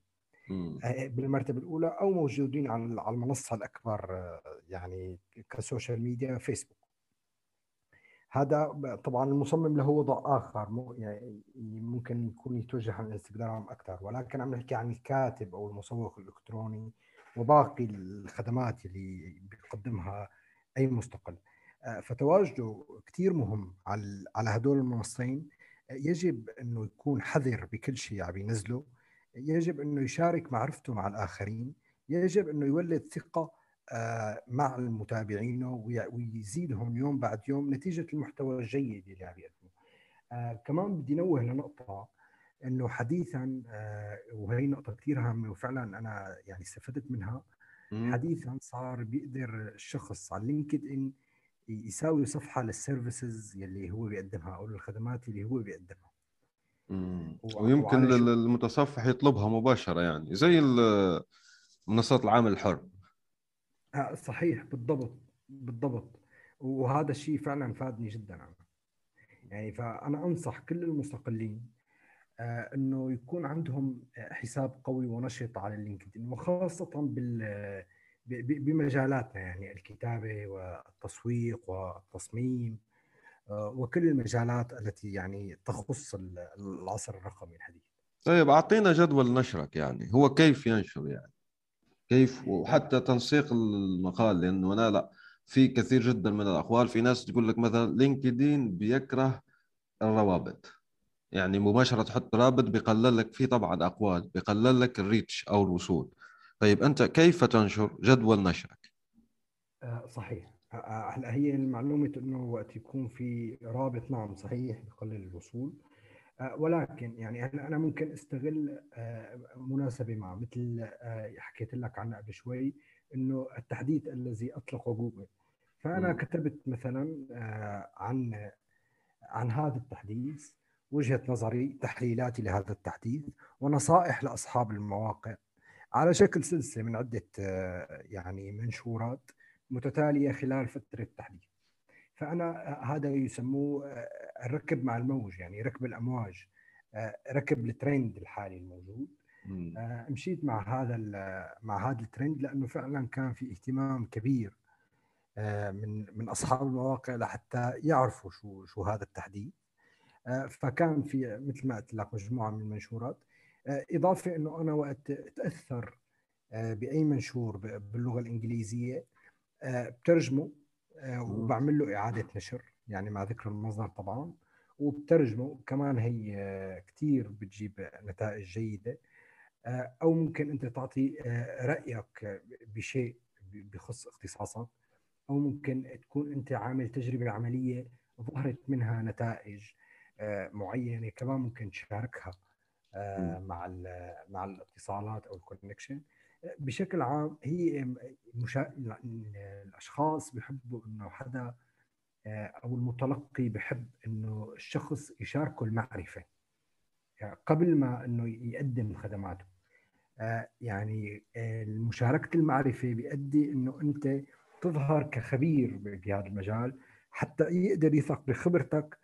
بالمرتبة الأولى أو موجودين على على المنصة الأكبر آه، يعني ك social media فيسبوك. هذا طبعا المصمم له وضع آخر يعني ممكن يكون يتوجه عن الإنستغرام أكثر. ولكن عم نحكي عن الكاتب أو المسوق الإلكتروني وباقي الخدمات اللي بيقدمها أي مستقل. آه، فتواجده كثير مهم على على هدول المنصتين يجب إنه يكون حذر بكل شيء عم ينزله. يجب أنه يشارك معرفته مع الآخرين يجب أنه يولد ثقة آه، مع المتابعين ويزيدهم يوم بعد يوم نتيجة المحتوى الجيد اللي عم يقدمه. آه، كمان بدي نوه لنقطة إنه حديثا آه، وهي نقطة كثير هامة وفعلا أنا يعني استفدت منها. حديثا صار بيقدر الشخص على LinkedIn يساوي صفحة لل services يلي هو بيقدمها أو الخدمات اللي هو بيقدمها. ويمكن المتصفح يطلبها مباشرة يعني زي منصات العامل الحر. آه، صحيح بالضبط بالضبط. وهذا الشيء فعلا فادني جدا. أنا يعني فأنا أنصح كل المستقلين آه، إنه يكون عندهم حساب قوي ونشط على اللينكدين وخاصة بال بمجالاتنا يعني الكتابة والتسويق والتصميم. وكل المجالات التي يعني تخص العصر الرقمي الحديث. طيب أعطينا جدول نشرك يعني هو كيف ينشر يعني؟ كيف؟ وحتى تنسيق المقال لأنه أنا لا في كثير جدا من الأقوال. في ناس تقول لك مثلا لينكدين بيكره الروابط. يعني مباشرة تحط رابط بيقلل لك في طبعا أقوال بيقلل لك الريتش أو الوصول. طيب أنت كيف تنشر جدول نشرك؟ آه، صحيح. هلا هي المعلومة إنه وقت يكون في رابط نعم صحيح بقلل الوصول. آه، ولكن يعني هلا أنا ممكن أستغل آه، مناسبة مع مثل آه، حكيت لك عنها قبل شوي إنه التحديث الذي أطلقه جوجل. فأنا م. كتبت مثلا عن عن هذا التحديث وجهة نظري تحليلاتي لهذا التحديث ونصائح لأصحاب المواقع على شكل سلسلة من عدة يعني منشورات. متتالية خلال فترة التحديث. فأنا هذا يسموه الركب مع الموج يعني ركب الأمواج. ركب الترند الحالي الموجود. مشيت مع هذا مع هذا الترند لأنه فعلا كان في اهتمام كبير من من أصحاب المواقع لحتى يعرفوا شو شو هذا التحديث فكان في مثل ما قلت لك مجموعة من المنشورات. إضافة إنه أنا وقت اتاثر بأي منشور باللغة الإنجليزية بترجمه وبعمل له إعادة نشر يعني مع ذكر المصدر طبعا وبترجمه. كمان هي كثير بتجيب نتائج جيدة أو ممكن أنت تعطي رأيك بشيء بخص اختصاصك أو ممكن تكون أنت عامل تجربة عملية ظهرت منها نتائج معينة كمان ممكن تشاركها مع مع الاتصالات أو الكونكشن بشكل عام هي مشا... الأشخاص بيحبوا إنه حدا أو المتلقي بحب إنه الشخص يشاركه المعرفة. يعني قبل ما إنه يقدم خدماته. يعني مشاركه المعرفة بيؤدي إنه أنت تظهر كخبير بهذا المجال حتى يقدر يثق بخبرتك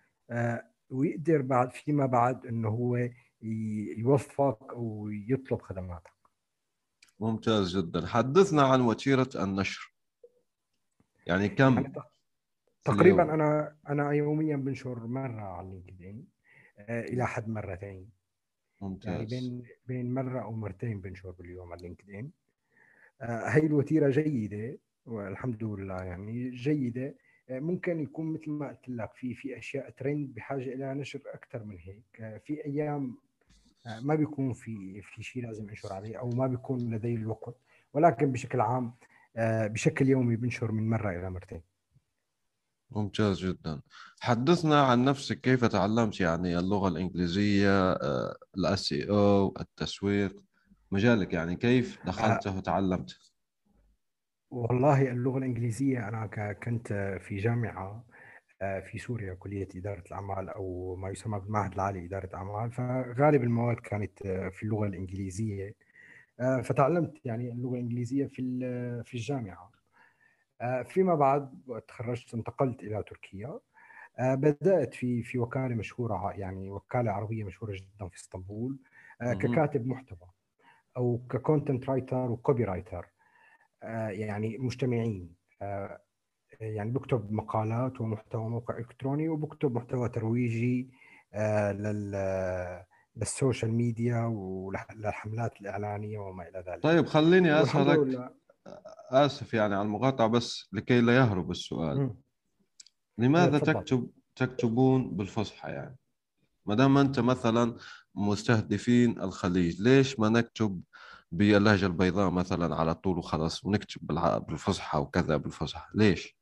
ويقدر بعد فيما بعد إنه هو يوفق أو يطلب خدماتك. ممتاز جدا. حدثنا عن وتيرة النشر. يعني كم؟ يعني تقريبا أنا أنا يوميا بنشر مرة على LinkedIn إلى حد مرتين. ممتاز. يعني بين بين مرة أو مرتين بنشر باليوم على LinkedIn. هي الوتيرة جيدة والحمد لله يعني جيدة. ممكن يكون مثل ما قلت لك في في أشياء ترند بحاجة إلى نشر أكثر من هيك. في أيام ما بيكون في في شيء لازم انشر عليه أو ما بيكون لدي الوقت. ولكن بشكل عام بشكل يومي بنشر من مرة إلى مرتين. ممتاز جدا. حدثنا عن نفسك كيف تعلمت يعني اللغة الإنجليزية الاس أو التسويق مجالك يعني كيف دخلته وتعلمت؟ والله اللغة الإنجليزية أنا كنت في جامعة في سوريا كلية إدارة الأعمال أو ما يسمى بالمعهد العالي لإدارة الأعمال. فغالب المواد كانت في اللغة الإنجليزية. فتعلمت يعني اللغة الإنجليزية في في الجامعة. فيما بعد تخرجت انتقلت إلى تركيا. بدأت في في وكالة مشهورة يعني وكالة عربية مشهورة جدا في إسطنبول. ككاتب محتوى أو ك content writer و copywriter يعني مجتمعين. يعني بكتب مقالات ومحتوى موقع إلكتروني وبكتب محتوى ترويجي لل للسوشيال ميديا وللحملات الإعلانية وما إلى ذلك. طيب خليني أسألك آسف يعني على المقاطعة بس لكي لا يهرب السؤال. م. لماذا تكتب تكتبون بالفصحى يعني؟ ما دام أنت مثلا مستهدفين الخليج، ليش ما نكتب باللهجة البيضاء مثلا على طول وخلاص ونكتب بالفصحى وكذا بالفصحى، ليش؟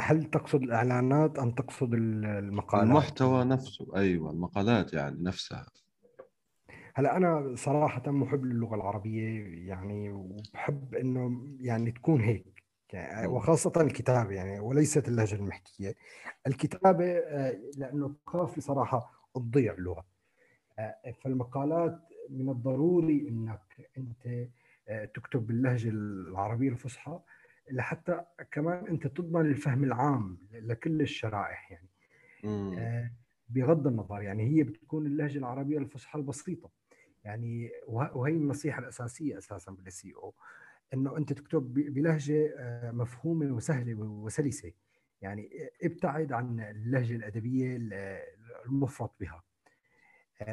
هل تقصد الإعلانات أم تقصد المقالات؟ المحتوى نفسه أيوه المقالات يعني نفسها. هلا أنا صراحة محب للغة العربية يعني وبحب إنه يعني تكون هيك يعني وخاصة الكتابة يعني وليست اللهجة المحكية. الكتابة لأنه خاف صراحة تضيع اللغة فالمقالات من الضروري أنك أنت تكتب باللهجة العربية الفصحى. لحتى كمان أنت تضمن الفهم العام لكل الشرائح يعني. آه بغض النظر يعني هي بتكون اللهجة العربية الفصحى البسيطة. يعني وهي النصيحة الأساسية أساسا بالسي أو إنه أنت تكتب بلهجة مفهومة وسهلة وسلسة. يعني ابتعد عن اللهجة الأدبية المفرط بها.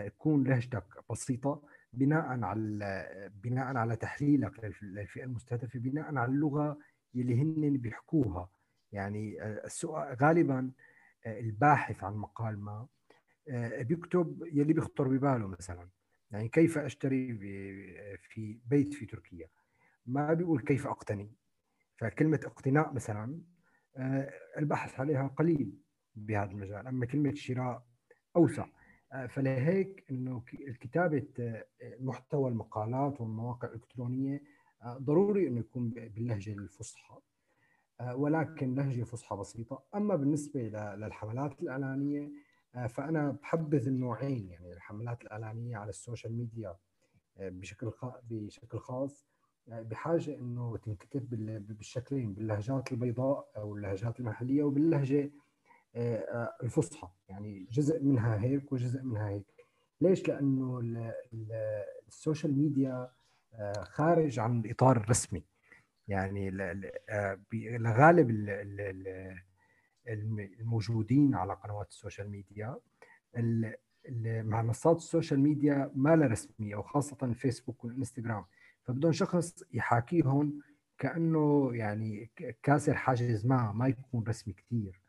تكون لهجتك بسيطة بناء على بناء على تحليلك للفئة المستهدفة بناء على اللغة يلي هن بيحكوها. يعني السؤال غالبا الباحث عن مقال ما بيكتب يلي بيخطر بباله مثلا. يعني كيف أشتري في بيت في تركيا؟ ما بيقول كيف أقتني. فكلمة اقتناء مثلا البحث عليها قليل بهذا المجال. أما كلمة شراء أوسع. فلهيك إنه كتابه محتوى المقالات والمواقع الإلكترونية ضروري انه يكون باللهجة الفصحى ولكن لهجة فصحى بسيطة. أما بالنسبة للحملات الإعلانية فأنا بحبذ النوعين يعني الحملات الإعلانية على السوشيال ميديا بشكل بشكل خاص بحاجة إنه تنكتب بالشكلين باللهجات البيضاء أو اللهجات المحلية وباللهجة الفصحى. يعني جزء منها هيك وجزء منها هيك. ليش؟ لأنه ال social media خارج عن الإطار الرسمي. يعني لغالب الموجودين على قنوات ال social media منصات ال social media ما لها رسمية وخاصة الفيسبوك والإنستغرام. فبدهم شخص يحاكيهم كأنه يعني كاسر حاجز معه ما يكون رسمي كثير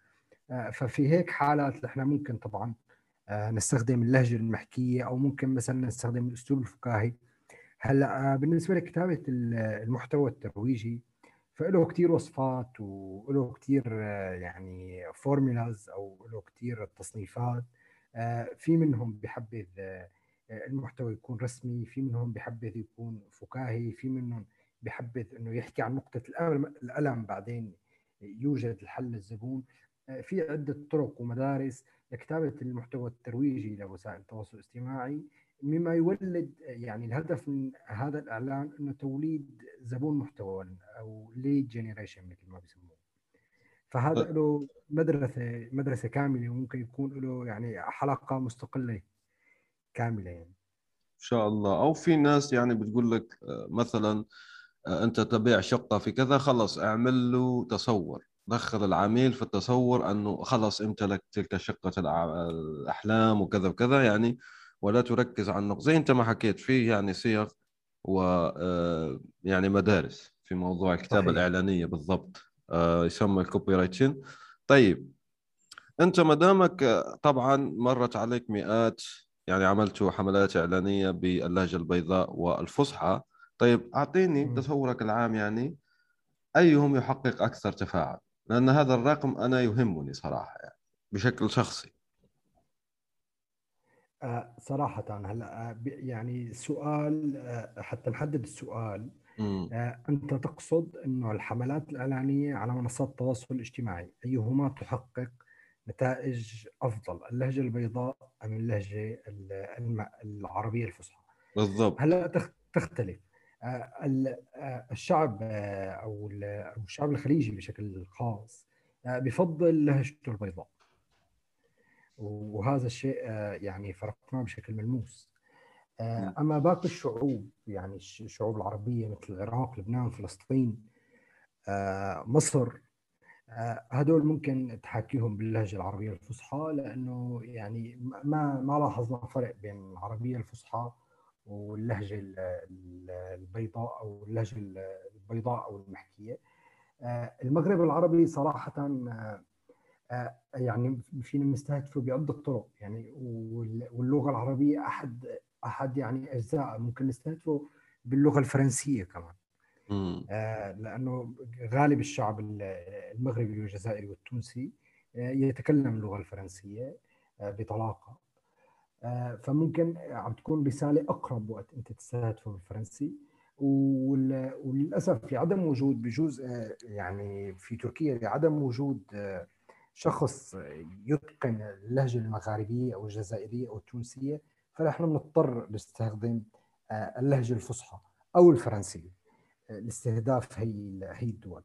آه، ففي هيك حالات نحن ممكن طبعا آه، نستخدم اللهجة المحكية أو ممكن مثلا نستخدم الأسلوب الفكاهي هلأ آه، بالنسبة لكتابة المحتوى الترويجي فله كثير وصفات وله كثير يعني فورمولاز أو له كثير تصنيفات في منهم بحبذ المحتوى يكون رسمي في منهم بحبذ يكون فكاهي في منهم بحبذ إنه يحكي عن نقطة الالم بعدين يوجد الحل للزبون في عدة طرق ومدارس لكتابة المحتوى الترويجي لوسائل التواصل الاجتماعي. مما يولد يعني الهدف من هذا الإعلان أنه توليد زبون محتوى أو lead generation مثل ما بيسموه. فهذا له مدرسة مدرسة كاملة وممكن يكون له يعني حلقة مستقلة كاملة يعني. إن شاء الله. أو في ناس يعني بتقول لك آه، مثلا آه، أنت تبيع شقة في كذا خلص اعمل له تصور. دخل العميل في التصور أنه خلص امتلك تلك شقة الأحلام وكذا وكذا يعني ولا تركز على النقص زي انت ما حكيت فيه يعني صيغ و آه، يعني مدارس في موضوع الكتابة صحيح. الإعلانية بالضبط. يسمى الكوبي رايتين طيب انت ما دامك طبعا مرت عليك مئات يعني عملتوا حملات إعلانية باللهجة البيضاء والفصحى. طيب أعطيني تصورك العام يعني أيهم يحقق أكثر تفاعل؟ لأن هذا الرقم أنا يهمني صراحة يعني بشكل شخصي. آه صراحة هلأ آه، يعني سؤال آه حتى نحدد السؤال. آه أنت تقصد أنه الحملات الإعلانية على منصات التواصل الاجتماعي أيهما تحقق نتائج أفضل اللهجة البيضاء أم اللهجة العربية الفصحى؟ بالضبط. هلأ تختلف. آه، آه، الشعب آه، أو الشعب الخليجي بشكل خاص بفضل لهجته البيضاء. وهذا الشيء يعني فرقناه بشكل ملموس. أما باقي الشعوب يعني الشعوب العربية مثل العراق لبنان فلسطين مصر آه، هدول ممكن تحكيهم باللهجة العربية الفصحى لأنه يعني ما ما لاحظنا فرق بين العربية الفصحى واللهجة البيضاء أو اللهجة البيضاء أو المحكية. آه، المغرب العربي صراحة آه، يعني فينا نستهدفه بعده طرق يعني واللغة العربية أحد أحد يعني أجزاء ممكن نستهدفه باللغة الفرنسية كمان. آه، لأنه غالب الشعب المغربي والجزائري والتونسي آه، يتكلم اللغة الفرنسية آه، بطلاقة. فممكن عم تكون رسالة أقرب وقت أنت تستهدفه بالفرنسي. وللأسف في عدم وجود بجوز يعني في تركيا بعدم وجود شخص يتقن اللهجة المغاربية أو الجزائرية أو التونسية فنحن بنضطر نستخدم اللهجة الفصحى أو الفرنسية لاستهداف هي هي الدول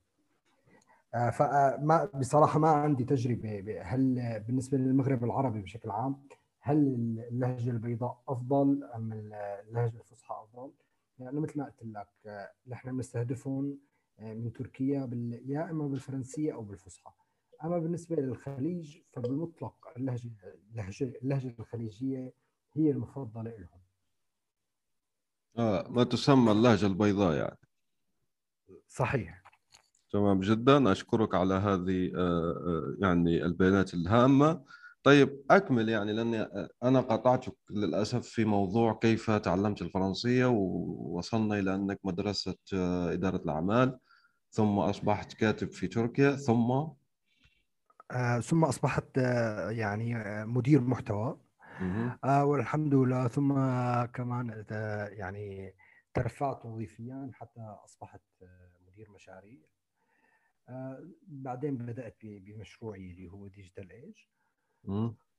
آه، فما بصراحة ما عندي تجربة هل بالنسبة للمغرب العربي بشكل عام هل اللهجة البيضاء أفضل أم اللهجة الفصحى أفضل؟ يعني مثل ما قلت لك آه، نحن بنستهدفهم آه، من تركيا بال... يا إما بالفرنسية أو بالفصحى أما بالنسبة للخليج فبالمطلق اللهجة اللهجة اللهجة الخليجية هي المفضلة لهم. آه ما تسمى اللهجة البيضاء يعني. صحيح. تمام جدا. أشكرك على هذه آه، آه، يعني البيانات الهامة. طيب أكمل يعني لأني آه، أنا قطعتك للأسف في موضوع كيف تعلمت الفرنسية ووصلنا إلى أنك مدرسة إدارة الأعمال ثم أصبحت كاتب في تركيا ثم ثم أصبحت يعني مدير محتوى. والحمد لله. ثم كمان يعني ترفعت وظيفيا حتى أصبحت مدير مشاريع. بعدين بدأت بمشروعي اللي هو Digital Age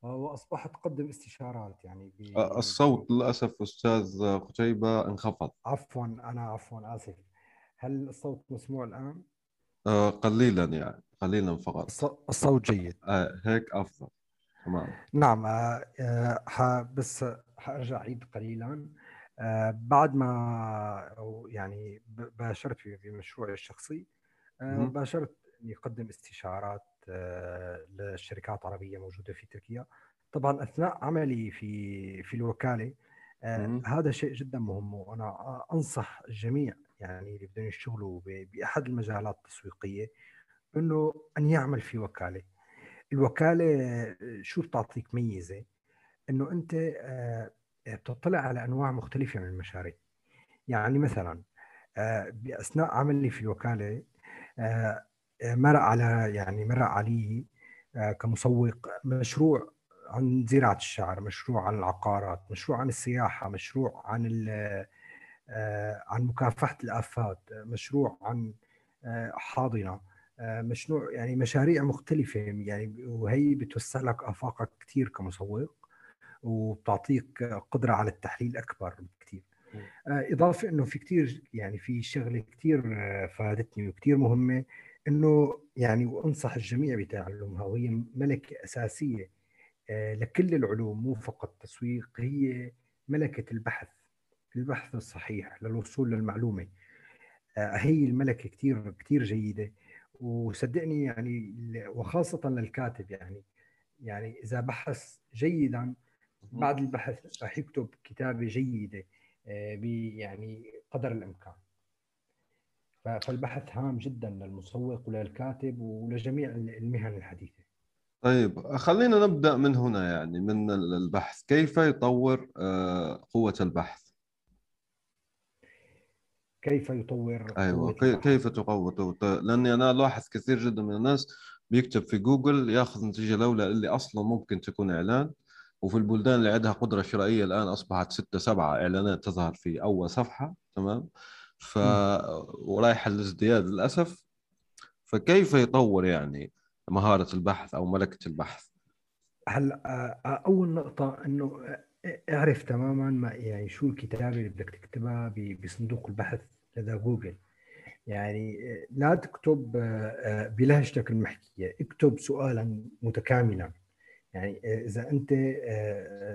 وأصبحت أقدم استشارات يعني الصوت للأسف أستاذ قتيبة انخفض. عفوا أنا عفوا آسف. هل الصوت مسموع الآن؟ آه قليلا يعني قليلا فقط. الصوت جيد. آه هيك أفضل. تمام. نعم آه, بس حأرجع أعيد قليلا. آه بعد ما يعني باشرت في مشروعي الشخصي آه باشرت اني اقدم استشارات آه لشركات عربية موجودة في تركيا. طبعا أثناء عملي في في الوكالة هذا شيء جدا مهم وأنا أنصح الجميع يعني اللي بدهم يشتغلوا بأحد المجالات التسويقية إنه أن يعمل في وكالة. الوكالة شو بتعطيك ميزة؟ إنه أنت آه، بتطلع على أنواع مختلفة من المشاريع. يعني مثلا آه، بأثناء عملي في الوكاله آه، مر على يعني مر علي كمسوق مشروع عن زراعة الشعر، مشروع عن العقارات، مشروع عن السياحة، مشروع عن عن مكافحة الآفات، مشروع عن حاضنة، مشروع يعني مشاريع مختلفة يعني وهي بتوسع لك آفاقك كثير كمسوق وبتعطيك قدرة على التحليل أكبر بكثير إضافة أنه في كثير يعني في شغلة كثير فادتني وكثير مهمة أنه يعني وأنصح الجميع بتعلمها وهي ملكة أساسية لكل العلوم مو فقط تسويق هي ملكة البحث. البحث الصحيح للوصول للمعلومة. هي الملكة كثير كثير جيدة. وصدقني يعني وخاصة للكاتب يعني. يعني إذا بحث جيدا بعد البحث راح يكتب كتابة جيدة آه، يعني قدر الإمكان. فالبحث هام جدا للمسوق وللكاتب ولجميع المهن الحديثة. طيب خلينا نبدأ من هنا يعني من البحث. كيف يطور آه، قوة البحث؟ كيف يطور أيوه كيف تقوى لأني أنا لاحظ كثير جدا من الناس بيكتب في جوجل يأخذ نتيجة الاولى اللي أصلا ممكن تكون إعلان وفي البلدان اللي عندها قدرة شرائية الآن أصبحت ستة سبعة إعلانات تظهر في أول صفحة تمام؟ ف ورايحه للازدياد للأسف. فكيف يطور يعني مهارة البحث أو ملكة البحث؟ هلا آه، آه، أول نقطة إنه آه، إعرف تماما ما يعني شو الكتابة اللي بدك تكتبها بصندوق البحث؟ لدى جوجل. يعني لا تكتب آه، آه، بلهجتك المحكية. اكتب سؤالا متكاملا. يعني آه، إذا أنت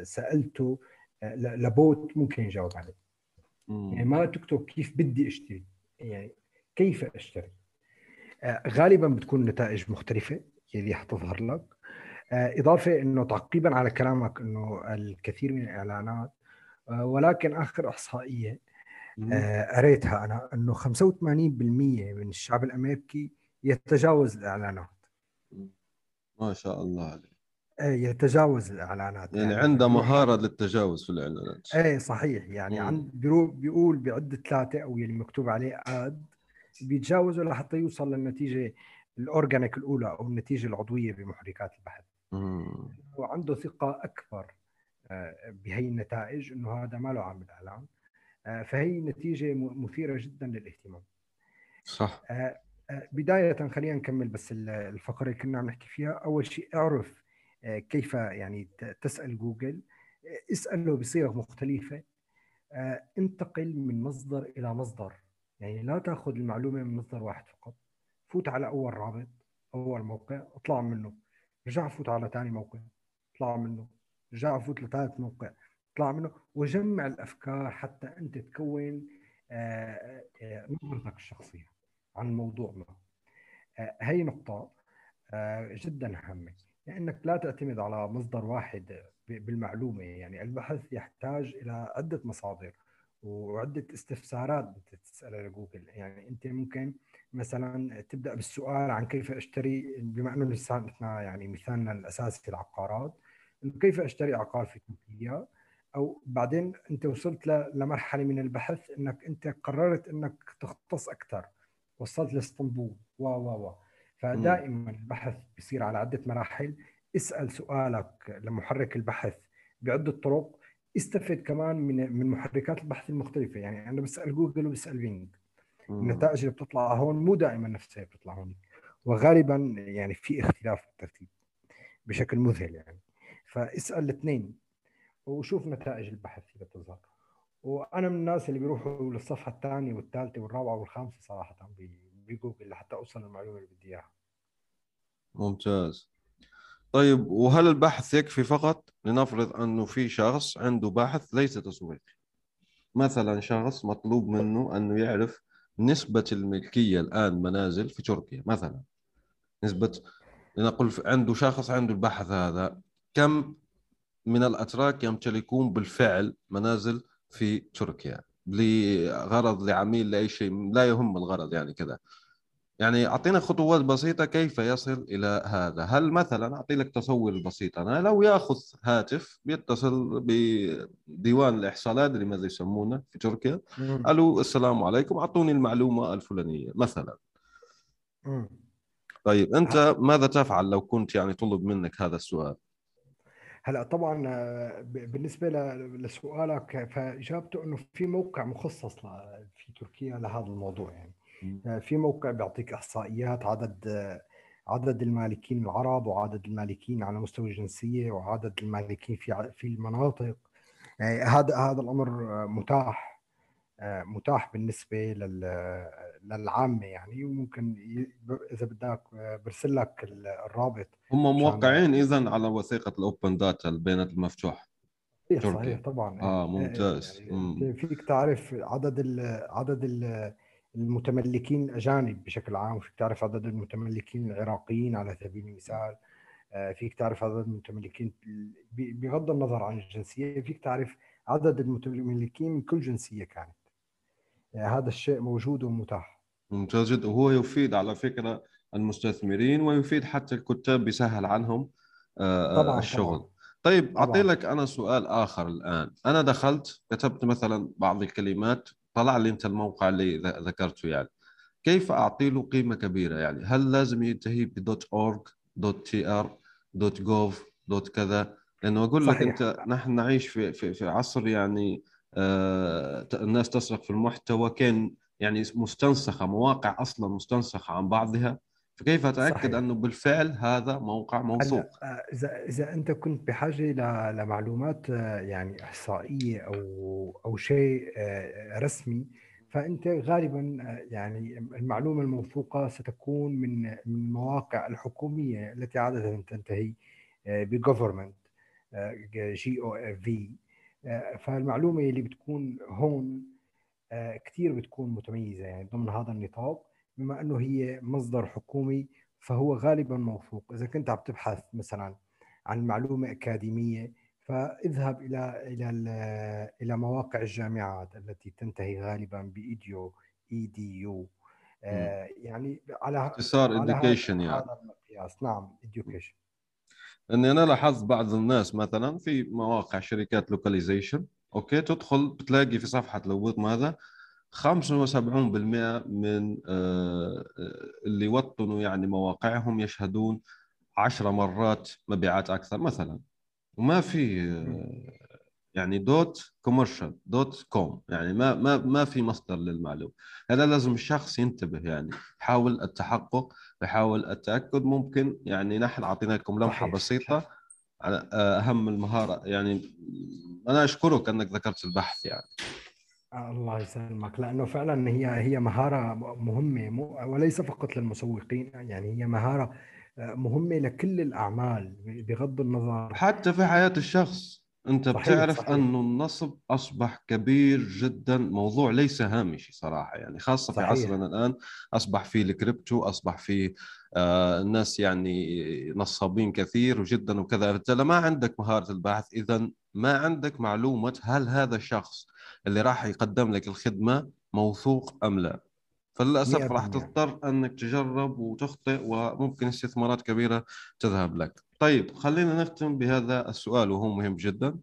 سألته لبوت ممكن يجاوب عليك. يعني ما تكتب كيف بدي أشتري. يعني كيف أشتري؟ غالبا بتكون نتائج مختلفة اللي حتظهر لك. إضافة أنه تعقيبا على كلامك أنه الكثير من الإعلانات ولكن آخر إحصائية آه، قريتها أنا إنه 85% من الشعب الأمريكي يتجاوز الإعلانات. ما شاء الله عليه. إيه يتجاوز الإعلانات. يعني, يعني عنده مهارة للتجاوز في الإعلانات. إيه صحيح. يعني عند بيقول بعد ثلاثة أو اللي مكتوب عليه أد بيتجاوزوا لحتى يوصل للنتيجة الأورجانيك الأولى أو النتيجة العضوية بمحركات البحث. وعنده ثقة أكبر آه، بهي النتائج إنه هذا ما له عامل إعلان. آه، فهي نتيجة مثيرة جدا للاهتمام. صح. آه، آه، بداية خلينا نكمل بس الفقرة اللي كنا عم نحكي فيها. أول شيء اعرف كيف يعني تسأل جوجل. اسأله بصيغ مختلفة. انتقل من مصدر إلى مصدر. يعني لا تأخذ المعلومة من مصدر واحد فقط. فوت على أول رابط أول موقع اطلع منه. رجع فوت على ثاني موقع اطلع منه. رجع فوت لثالث موقع. اطلع منه وجمع الأفكار حتى أنت تكون آه، آه، نظرتك الشخصية عن الموضوع ما. آه، هي نقطة جدا هامه لأنك لا تعتمد على مصدر واحد بالمعلومة. يعني البحث يحتاج إلى عدة مصادر وعدة استفسارات انت تسالها لجوجل يعني أنت ممكن مثلا تبدأ بالسؤال عن كيف أشتري بما أنه لسه يعني مثالنا الأساسي العقارات إنه كيف أشتري عقار في تركيا؟ أو بعدين أنت وصلت لمرحلة من البحث إنك أنت قررت إنك تختص أكثر وصلت لإسطنبول. و و و فدائما البحث بيصير على عدة مراحل. اسأل سؤالك لمحرك البحث بعدة طرق. استفد كمان من من محركات البحث المختلفة. يعني أنا بسأل جوجل وبسأل بينج. النتائج اللي بتطلع هون مو دائما نفسها بتطلع هون. وغالبا يعني في اختلاف بالترتيب بشكل مذهل يعني. فاسأل الاثنين. وشوف نتائج البحث إذا بتظهر. وأنا من الناس اللي بيروحوا للصفحة الثانية والثالثة والرابعة والخامسة صراحة بجوجل لحتى أوصل للمعلومه اللي بدي إياها. ممتاز. طيب وهل البحث يكفي فقط؟ لنفرض أنه في شخص عنده بحث ليس تسويقي. مثلا شخص مطلوب منه أنه يعرف نسبة الملكية الآن منازل في تركيا مثلا. نسبة لنقل عنده شخص عنده البحث هذا كم من الأتراك يمتلكون بالفعل منازل في تركيا لغرض لعميل لأي شيء لا يهم الغرض يعني كذا. يعني أعطينا خطوات بسيطة كيف يصل إلى هذا. هل مثلا أعطي لك تصور بسيط أنا لو يأخذ هاتف بيتصل بديوان الاحصاء لا أدري ماذا يسمونه في تركيا. ألو السلام عليكم. أعطوني المعلومة الفلانية مثلا. طيب أنت ماذا تفعل لو كنت يعني طلب منك هذا السؤال؟ هلا طبعا آه، بالنسبة لسؤالك فإجابته إنه في موقع مخصص في تركيا لهذا الموضوع يعني. آه، في موقع بيعطيك إحصائيات عدد آه، عدد المالكين العرب وعدد المالكين على مستوى الجنسية وعدد المالكين في في المناطق. هذا هذا الأمر متاح. متاح بالنسبة للعامة يعني وممكن إذا بدك برسل لك الرابط هم موقعين اذا على وثيقة ال open data البيانات المفتوح صحيح صحيح طبعا آه ممتاز. يعني فيك تعرف عدد ال عدد ال المتملكين الاجانب بشكل عام فيك تعرف عدد المتملكين العراقيين على سبيل المثال. آه، فيك تعرف عدد المتملكين بغض النظر عن الجنسية فيك تعرف عدد المتملكين من كل جنسية كانت. يعني هذا الشيء موجود ومتاح. ممتاز جدا. وهو يفيد على فكرة المستثمرين ويفيد حتى الكتاب بيسهل عنهم آه، آه، طبعا الشغل. طبعا. طيب أعطي لك أنا سؤال آخر الآن. أنا دخلت كتبت مثلا بعض الكلمات طلع لي أنت الموقع اللي ذكرته يعني. كيف أعطي له قيمة كبيرة يعني؟ هل لازم ينتهي ب dot org dot tr دوت جوف دوت كذا؟ لأنه أقول لك أنت نحن نعيش في في في عصر يعني الناس تسرق في المحتوى كان يعني مستنسخة مواقع أصلا مستنسخة عن بعضها. فكيف أتأكد صحيح. أنه بالفعل هذا موقع موثوق؟ آه، إذا إذا أنت كنت بحاجة لمعلومات آه، يعني إحصائية أو أو شيء آه، رسمي فأنت غالبا يعني المعلومة الموثوقة ستكون من من المواقع الحكومية التي عادة تنتهي ب government g o v فالمعلومة اللي بتكون هون كثير بتكون متميزة يعني ضمن هذا النطاق بما إنه هي مصدر حكومي فهو غالبا موثوق. إذا كنت عم تبحث مثلا عن معلومة أكاديمية فاذهب إلى إلى إلى مواقع الجامعات التي تنتهي غالبا ب edu e d u يعني على اختصار education يعني. هذا المقياس. نعم education اني أنا لاحظت بعض الناس مثلا في مواقع شركات localization okay تدخل بتلاقي في صفحة لوط ماذا 75% من آه، اللي وطنوا يعني مواقعهم يشهدون 10 مرات مبيعات أكثر مثلا. وما في آه، يعني dot commercial dot com يعني ما ما ما في مصدر للمعلومة. هذا لازم الشخص ينتبه يعني يحاول التحقق يحاول التاكد ممكن. يعني نحن اعطيناكم لمحة صحيح. بسيطة على آه، أهم المهارة. يعني أنا أشكرك أنك ذكرت البحث يعني. الله يسلمك. لأنه فعلا هي هي مهارة مهمة وليس فقط للمسوقين يعني هي مهارة آه، مهمة لكل الأعمال بغض النظر. حتى في حياة الشخص. أنت صحيح بتعرف صحيح. أنه النصب أصبح كبير جدا موضوع ليس هامشي صراحة يعني خاصة صحيح. في عصرنا الآن أصبح في الكريبتو أصبح في آه الناس يعني نصابين كثير جدا وكذا أنت ما عندك مهارة البحث اذا ما عندك معلومة هل هذا الشخص اللي راح يقدم لك الخدمة موثوق أم لا فللأسف راح تضطر أنك تجرب وتخطئ وممكن استثمارات كبيرة تذهب لك طيب خلينا نختم بهذا السؤال وهو مهم جدا.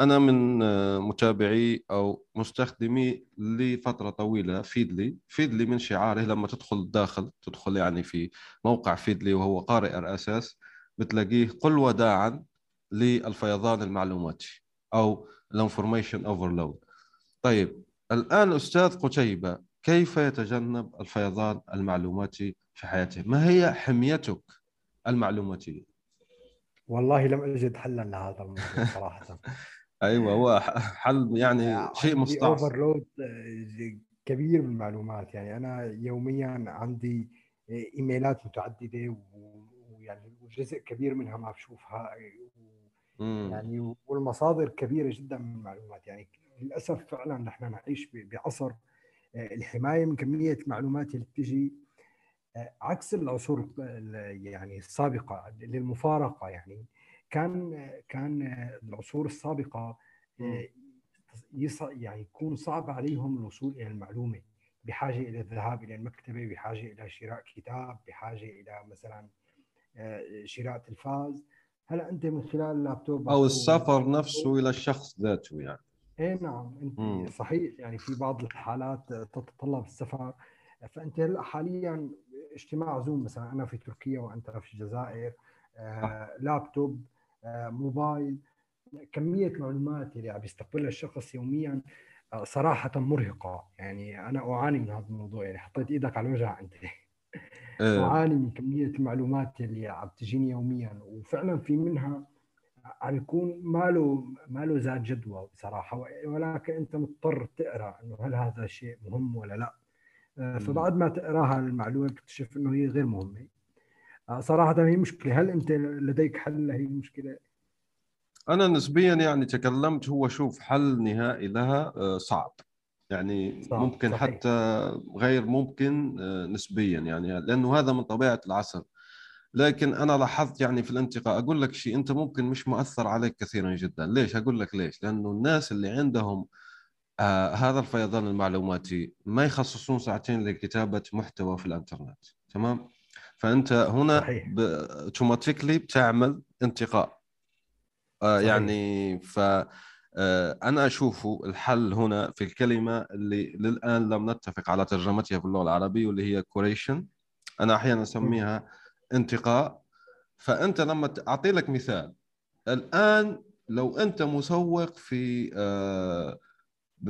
أنا من متابعي أو مستخدمي لفترة طويلة فيدلي. فيدلي من شعاره لما تدخل داخل تدخل يعني في موقع فيدلي وهو قارئ ال RSS بتلاقيه قل وداعا للفيضان المعلوماتي أو ال information overload. طيب الآن أستاذ قتيبة كيف يتجنب الفيضان المعلوماتي في حياته؟ ما هي حميتك المعلوماتية؟ والله لم أجد حلا لهذا الموضوع صراحة. [laughs] أيوه هو حل يعني شيء مستعصي. overload آه، كبير بالمعلومات يعني أنا يوميا عندي إيميلات متعددة ويعني جزء كبير منها ما بشوفها يعني والمصادر كبيرة جدا من المعلومات. يعني للأسف فعلا نحن نعيش بعصر آه، الحماية من كمية المعلومات اللي بتجي آه، عكس العصور يعني السابقة للمفارقة يعني كان كان العصور السابقة آه، يعني يكون صعب عليهم الوصول إلى المعلومة بحاجة إلى الذهاب إلى المكتبة بحاجة إلى شراء كتاب بحاجة إلى مثلا شراء تلفاز. هلأ أنت من خلال اللابتوب أو السفر نفسه إلى الشخص ذاته يعني. إيه نعم أنت مم. صحيح يعني في بعض الحالات تتطلب السفر. فأنت هلأ حاليا اجتماع زوم مثلا أنا في تركيا وأنت في الجزائر آه لابتوب آه موبايل كمية معلومات اللي عم يستقبلها الشخص يوميا آه صراحة مرهقة. يعني أنا أعاني من هذا الموضوع يعني حطيت إيدك على الوجع أنت. آه. [laughs] أعاني من كمية المعلومات اللي عم تجيني يوميا. وفعلا في منها عم يكون ما له ما له ذات جدوى بصراحه ولكن انت مضطر تقرأ إنه هل هذا الشيء مهم ولا لا. فبعد ما تقراها المعلومة بتكتشف إنه هي غير مهمة. آه، صراحة هي مشكلة. هل أنت لديك حل لهي المشكلة؟ أنا نسبيا يعني تكلمت هو شوف حل نهائي لها آه، صعب. يعني صعب. ممكن صحيح. حتى غير ممكن نسبيا يعني لأنه هذا من طبيعة العصر. لكن أنا لاحظت يعني في الانتقاء أقول لك شيء أنت ممكن مش مؤثر عليك كثيرا جدا. ليش؟ أقول لك ليش؟ لأنه الناس اللي عندهم آه هذا الفيضان المعلوماتي ما يخصصون ساعتين لكتابة محتوى في الإنترنت تمام؟ فأنت هنا automatically بتعمل انتقاء. آه صحيح. يعني ف آه، أنا اشوفه الحل هنا في الكلمة اللي للآن لم نتفق على ترجمتها في اللغة العربية واللي هي curation أنا أحيانا أسميها انتقاء. فأنت لما أعطي لك مثال. الآن لو أنت مسوق في آه،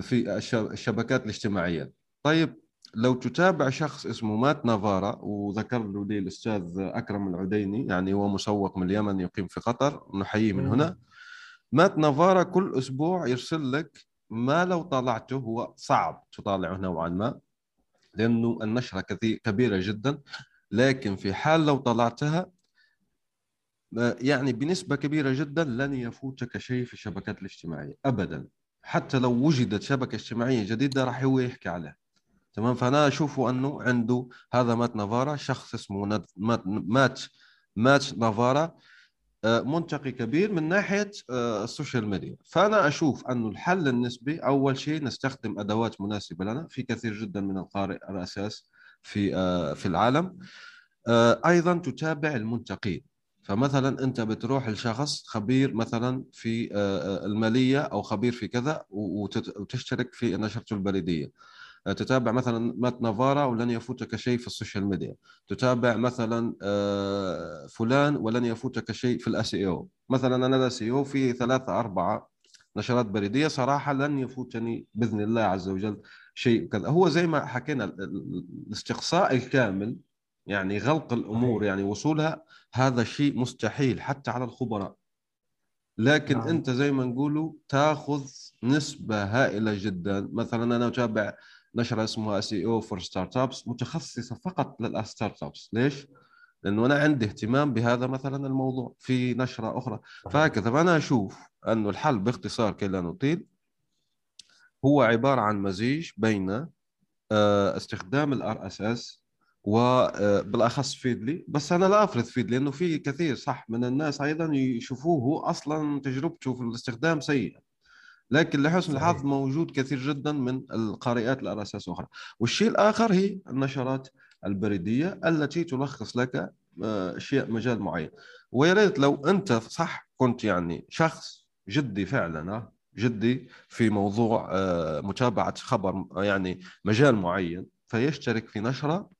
في الشبكات الاجتماعية. طيب لو تتابع شخص اسمه مات نافارا وذكر له لي الأستاذ أكرم العديني يعني هو مسوق من اليمن يقيم في قطر نحييه من هنا. مات نافارا كل أسبوع يرسل لك ما لو طالعته هو صعب تطالعه نوعا ما لأنه النشرة كبيرة جدا. لكن في حال لو طلعتها يعني بنسبة كبيرة جدا لن يفوتك شيء في الشبكات الاجتماعية أبدا. حتى لو وجدت شبكة اجتماعية جديدة راح هو يحكي عليها. تمام؟ فأنا أشوف أنه عنده هذا مات نافارا شخص اسمه مات مات نافارا آه، منتقي كبير من ناحية آه، ال social media. فأنا أشوف أنه الحل النسبي أول شيء نستخدم أدوات مناسبة لنا في كثير جدا من القارئ ال RSS في آه، في العالم. أيضا تتابع المنتقين. فمثلا أنت بتروح لشخص خبير مثلا في آه، المالية أو خبير في كذا وتشترك في نشرته البريديه تتابع مثلا Matt Navarra ولن يفوتك شيء في ال social media. تتابع مثلا فلان ولن يفوتك شيء في الاس أو مثلا أنا ال SEO في ثلاثة أربعة نشرات بريدية صراحة لن يفوتني بإذن الله عز وجل شيء كذا. هو زي ما حكينا الاستقصاء الكامل يعني غلق الأمور يعني وصولها هذا شيء مستحيل حتى على الخبراء. لكن نعم. أنت زي ما نقولوا تاخذ نسبة هائلة جدا. مثلا أنا أتابع نشرة اسمها SEO for Startups متخصصة فقط لل startups ليش؟ لأنه أنا عندي اهتمام بهذا مثلا الموضوع. في نشرة أخرى. فهكذا فانا أشوف أنه الحل باختصار كي لا نطيل هو عبارة عن مزيج بين آه، استخدام ال RSS وبالاخص Feedly. بس أنا لا أفرض Feedly لأنه في كثير صح من الناس أيضا يشوفوه أصلا تجربته في الاستخدام سيئة. لكن لحسن الحظ موجود كثير جدا من القارئات ال RSS أخرى. والشيء الآخر هي النشرات البريدية التي تلخص لك آه، أشياء مجال معين. ويا ريت لو أنت صح كنت يعني شخص جدي فعلا جدي في موضوع آه، متابعة خبر يعني مجال معين فيشترك في نشرة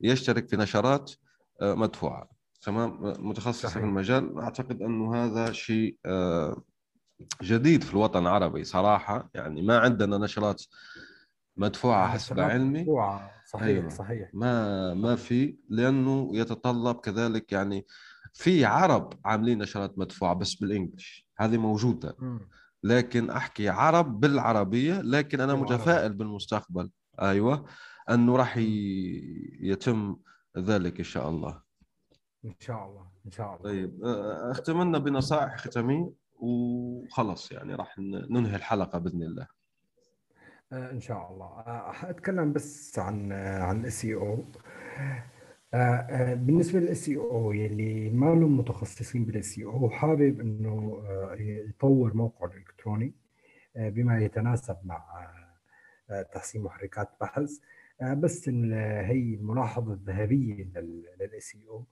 يشترك في نشرات آه، مدفوعة. تمام؟ متخصصه في المجال. أعتقد أنه هذا شيء جديد في الوطن العربي صراحة. يعني ما عندنا نشرات مدفوعة حسب علمي. مدفوعة. صحيح أيوة. صحيح. ما ما في لأنه يتطلب كذلك يعني في عرب عاملين نشرات مدفوعة بس بالإنجلش. هذه موجودة. لكن أحكي عرب بالعربية لكن أنا متفائل بالمستقبل. أيوه. أنه راح يتم ذلك إن شاء الله. إن شاء الله إن شاء الله. طيب أختمنا بنصائح ختاميه وخلص يعني راح ننهي الحلقة بإذن الله. إن شاء الله. حاتكلم بس عن عن الإس أو. بالنسبة للإس أو يلي ما لهم متخصصين بالإس أو حابب إنه يطور موقعه الالكتروني بما يتناسب مع تحسين محركات بحث. بس هي الملاحظة الذهبية للإس أو.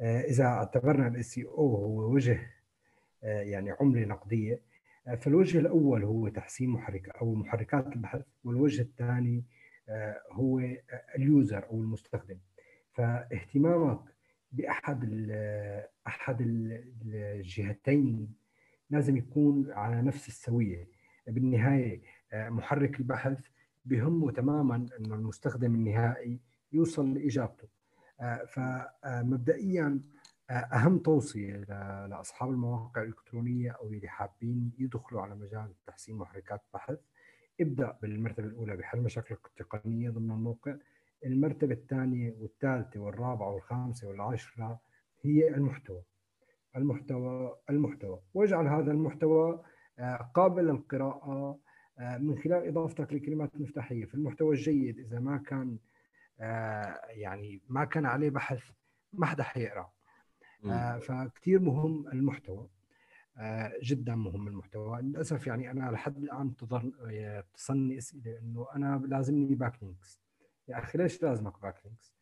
إذا اعتبرنا الإس أو هو وجه يعني عملة نقدية فالوجه الأول هو تحسين محرك أو محركات البحث والوجه الثاني هو اليوزر أو المستخدم. فاهتمامك بأحد أحد الجهتين لازم يكون على نفس السوية. بالنهاية محرك البحث بهمه تماما إنه المستخدم النهائي يوصل لإجابته. فمبدئيا أهم توصية لأصحاب المواقع الإلكترونية أو اللي حابين يدخلوا على مجال تحسين محركات بحث ابدأ بالمرتبة الأولى بحل مشاكلك التقنية ضمن الموقع. المرتبة الثانية والثالثة والرابعة والخامسة والعاشرة هي المحتوى. المحتوى المحتوى. واجعل هذا المحتوى قابل للقراءة من خلال اضافتك لكلمات مفتاحية. في المحتوى الجيد إذا ما كان يعني ما كان عليه بحث ما حدا حيقرأ. آه فكتير مهم المحتوى. آه جدا مهم المحتوى. للأسف يعني أنا لحد الآن بتصلني أسئلة إنه أنا لازمني backlinks يا أخي ليش لازمك backlinks؟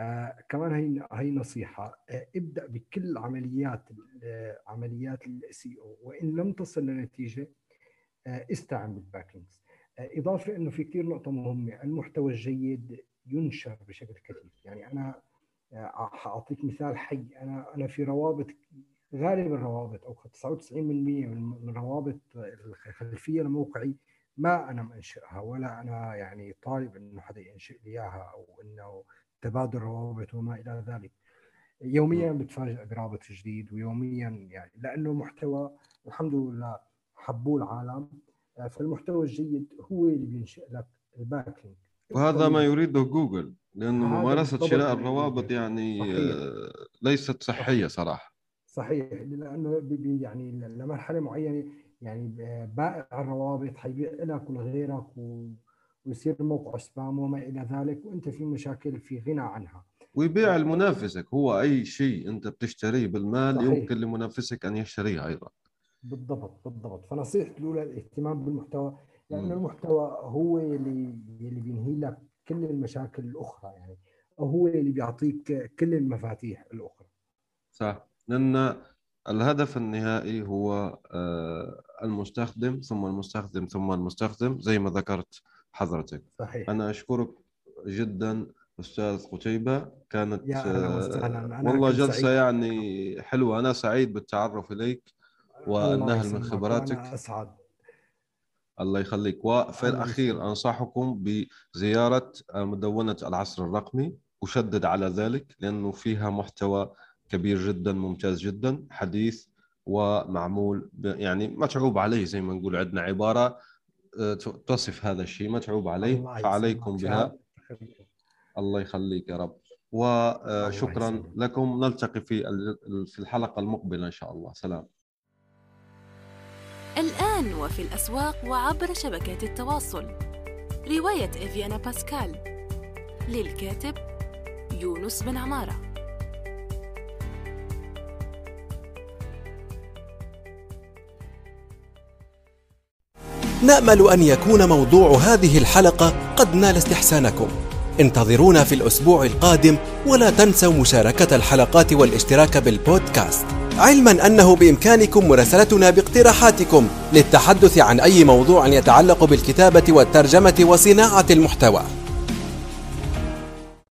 آه كمان هي هي نصيحة. آه ابدأ بكل عمليات عمليات ال SEO وإن لم تصل لنتيجة آه استعن بال backlinks آه إضافة إنه في كثير نقطة مهمة المحتوى الجيد ينشر بشكل كثير يعني أنا حأعطيك مثال حي. أنا أنا في روابط غالب الروابط أو 99% من روابط الخلفية لموقعي ما أنا منشئها ولا أنا يعني طالب إنه حدا ينشئ لي إياها أو إنه تبادل روابط وما إلى ذلك. يوميا بتفاجئ برابط جديد ويوميا يعني لأنه محتوى الحمد لله حبوه العالم فالمحتوى الجيد هو اللي بينشئ لك ال backlink وهذا ما يريده جوجل لأنه ممارسة شراء الروابط يعني صحيح. ليست صحية صراحة. صحيح لأنه يعني لمرحلة معينة يعني بائع الروابط حيبيع لك ولغيرك و... ويصير الموقع سبام وما إلى ذلك وأنت في مشاكل في غنى عنها. ويبيع لمنافسك هو أي شيء أنت بتشتريه بالمال صحيح. يمكن لمنافسك أن يشتريه أيضا. بالضبط بالضبط. فنصيحتي الأولى الاهتمام بالمحتوى لأنه المحتوى هو اللي اللي بينهي لك كل المشاكل الأخرى يعني. هو اللي بيعطيك كل المفاتيح الأخرى. صح. لأن الهدف النهائي هو المستخدم ثم المستخدم ثم المستخدم زي ما ذكرت حضرتك. صحيح. أنا أشكرك جدا أستاذ قتيبة. كانت يا أهلا وسهلا. أنا والله جلسة سعيد. يعني حلوة. أنا سعيد بالتعرف إليك. والنهل من خبراتك. أنا أسعد. الله يخليك. وفي الأخير أنصحكم بزيارة مدونة العصر الرقمي. أشدد على ذلك لأنه فيها محتوى كبير جدا ممتاز جدا حديث ومعمول يعني متعوب عليه زي ما نقول. عندنا عبارة تصف هذا الشيء متعوب عليه. فعليكم بها. الله يخليك يا رب. وشكرا لكم. نلتقي في في الحلقة المقبلة إن شاء الله. سلام. الآن وفي الأسواق وعبر شبكات التواصل. رواية إفيانا باسكال. للكاتب يونس بن عمارة. نأمل أن يكون موضوع هذه الحلقة قد نال استحسانكم. انتظرونا في الأسبوع القادم ولا تنسوا مشاركة الحلقات والاشتراك بالبودكاست. علما أنه بإمكانكم مراسلتنا باقتراحاتكم للتحدث عن أي موضوع يتعلق بالكتابة والترجمة وصناعة المحتوى.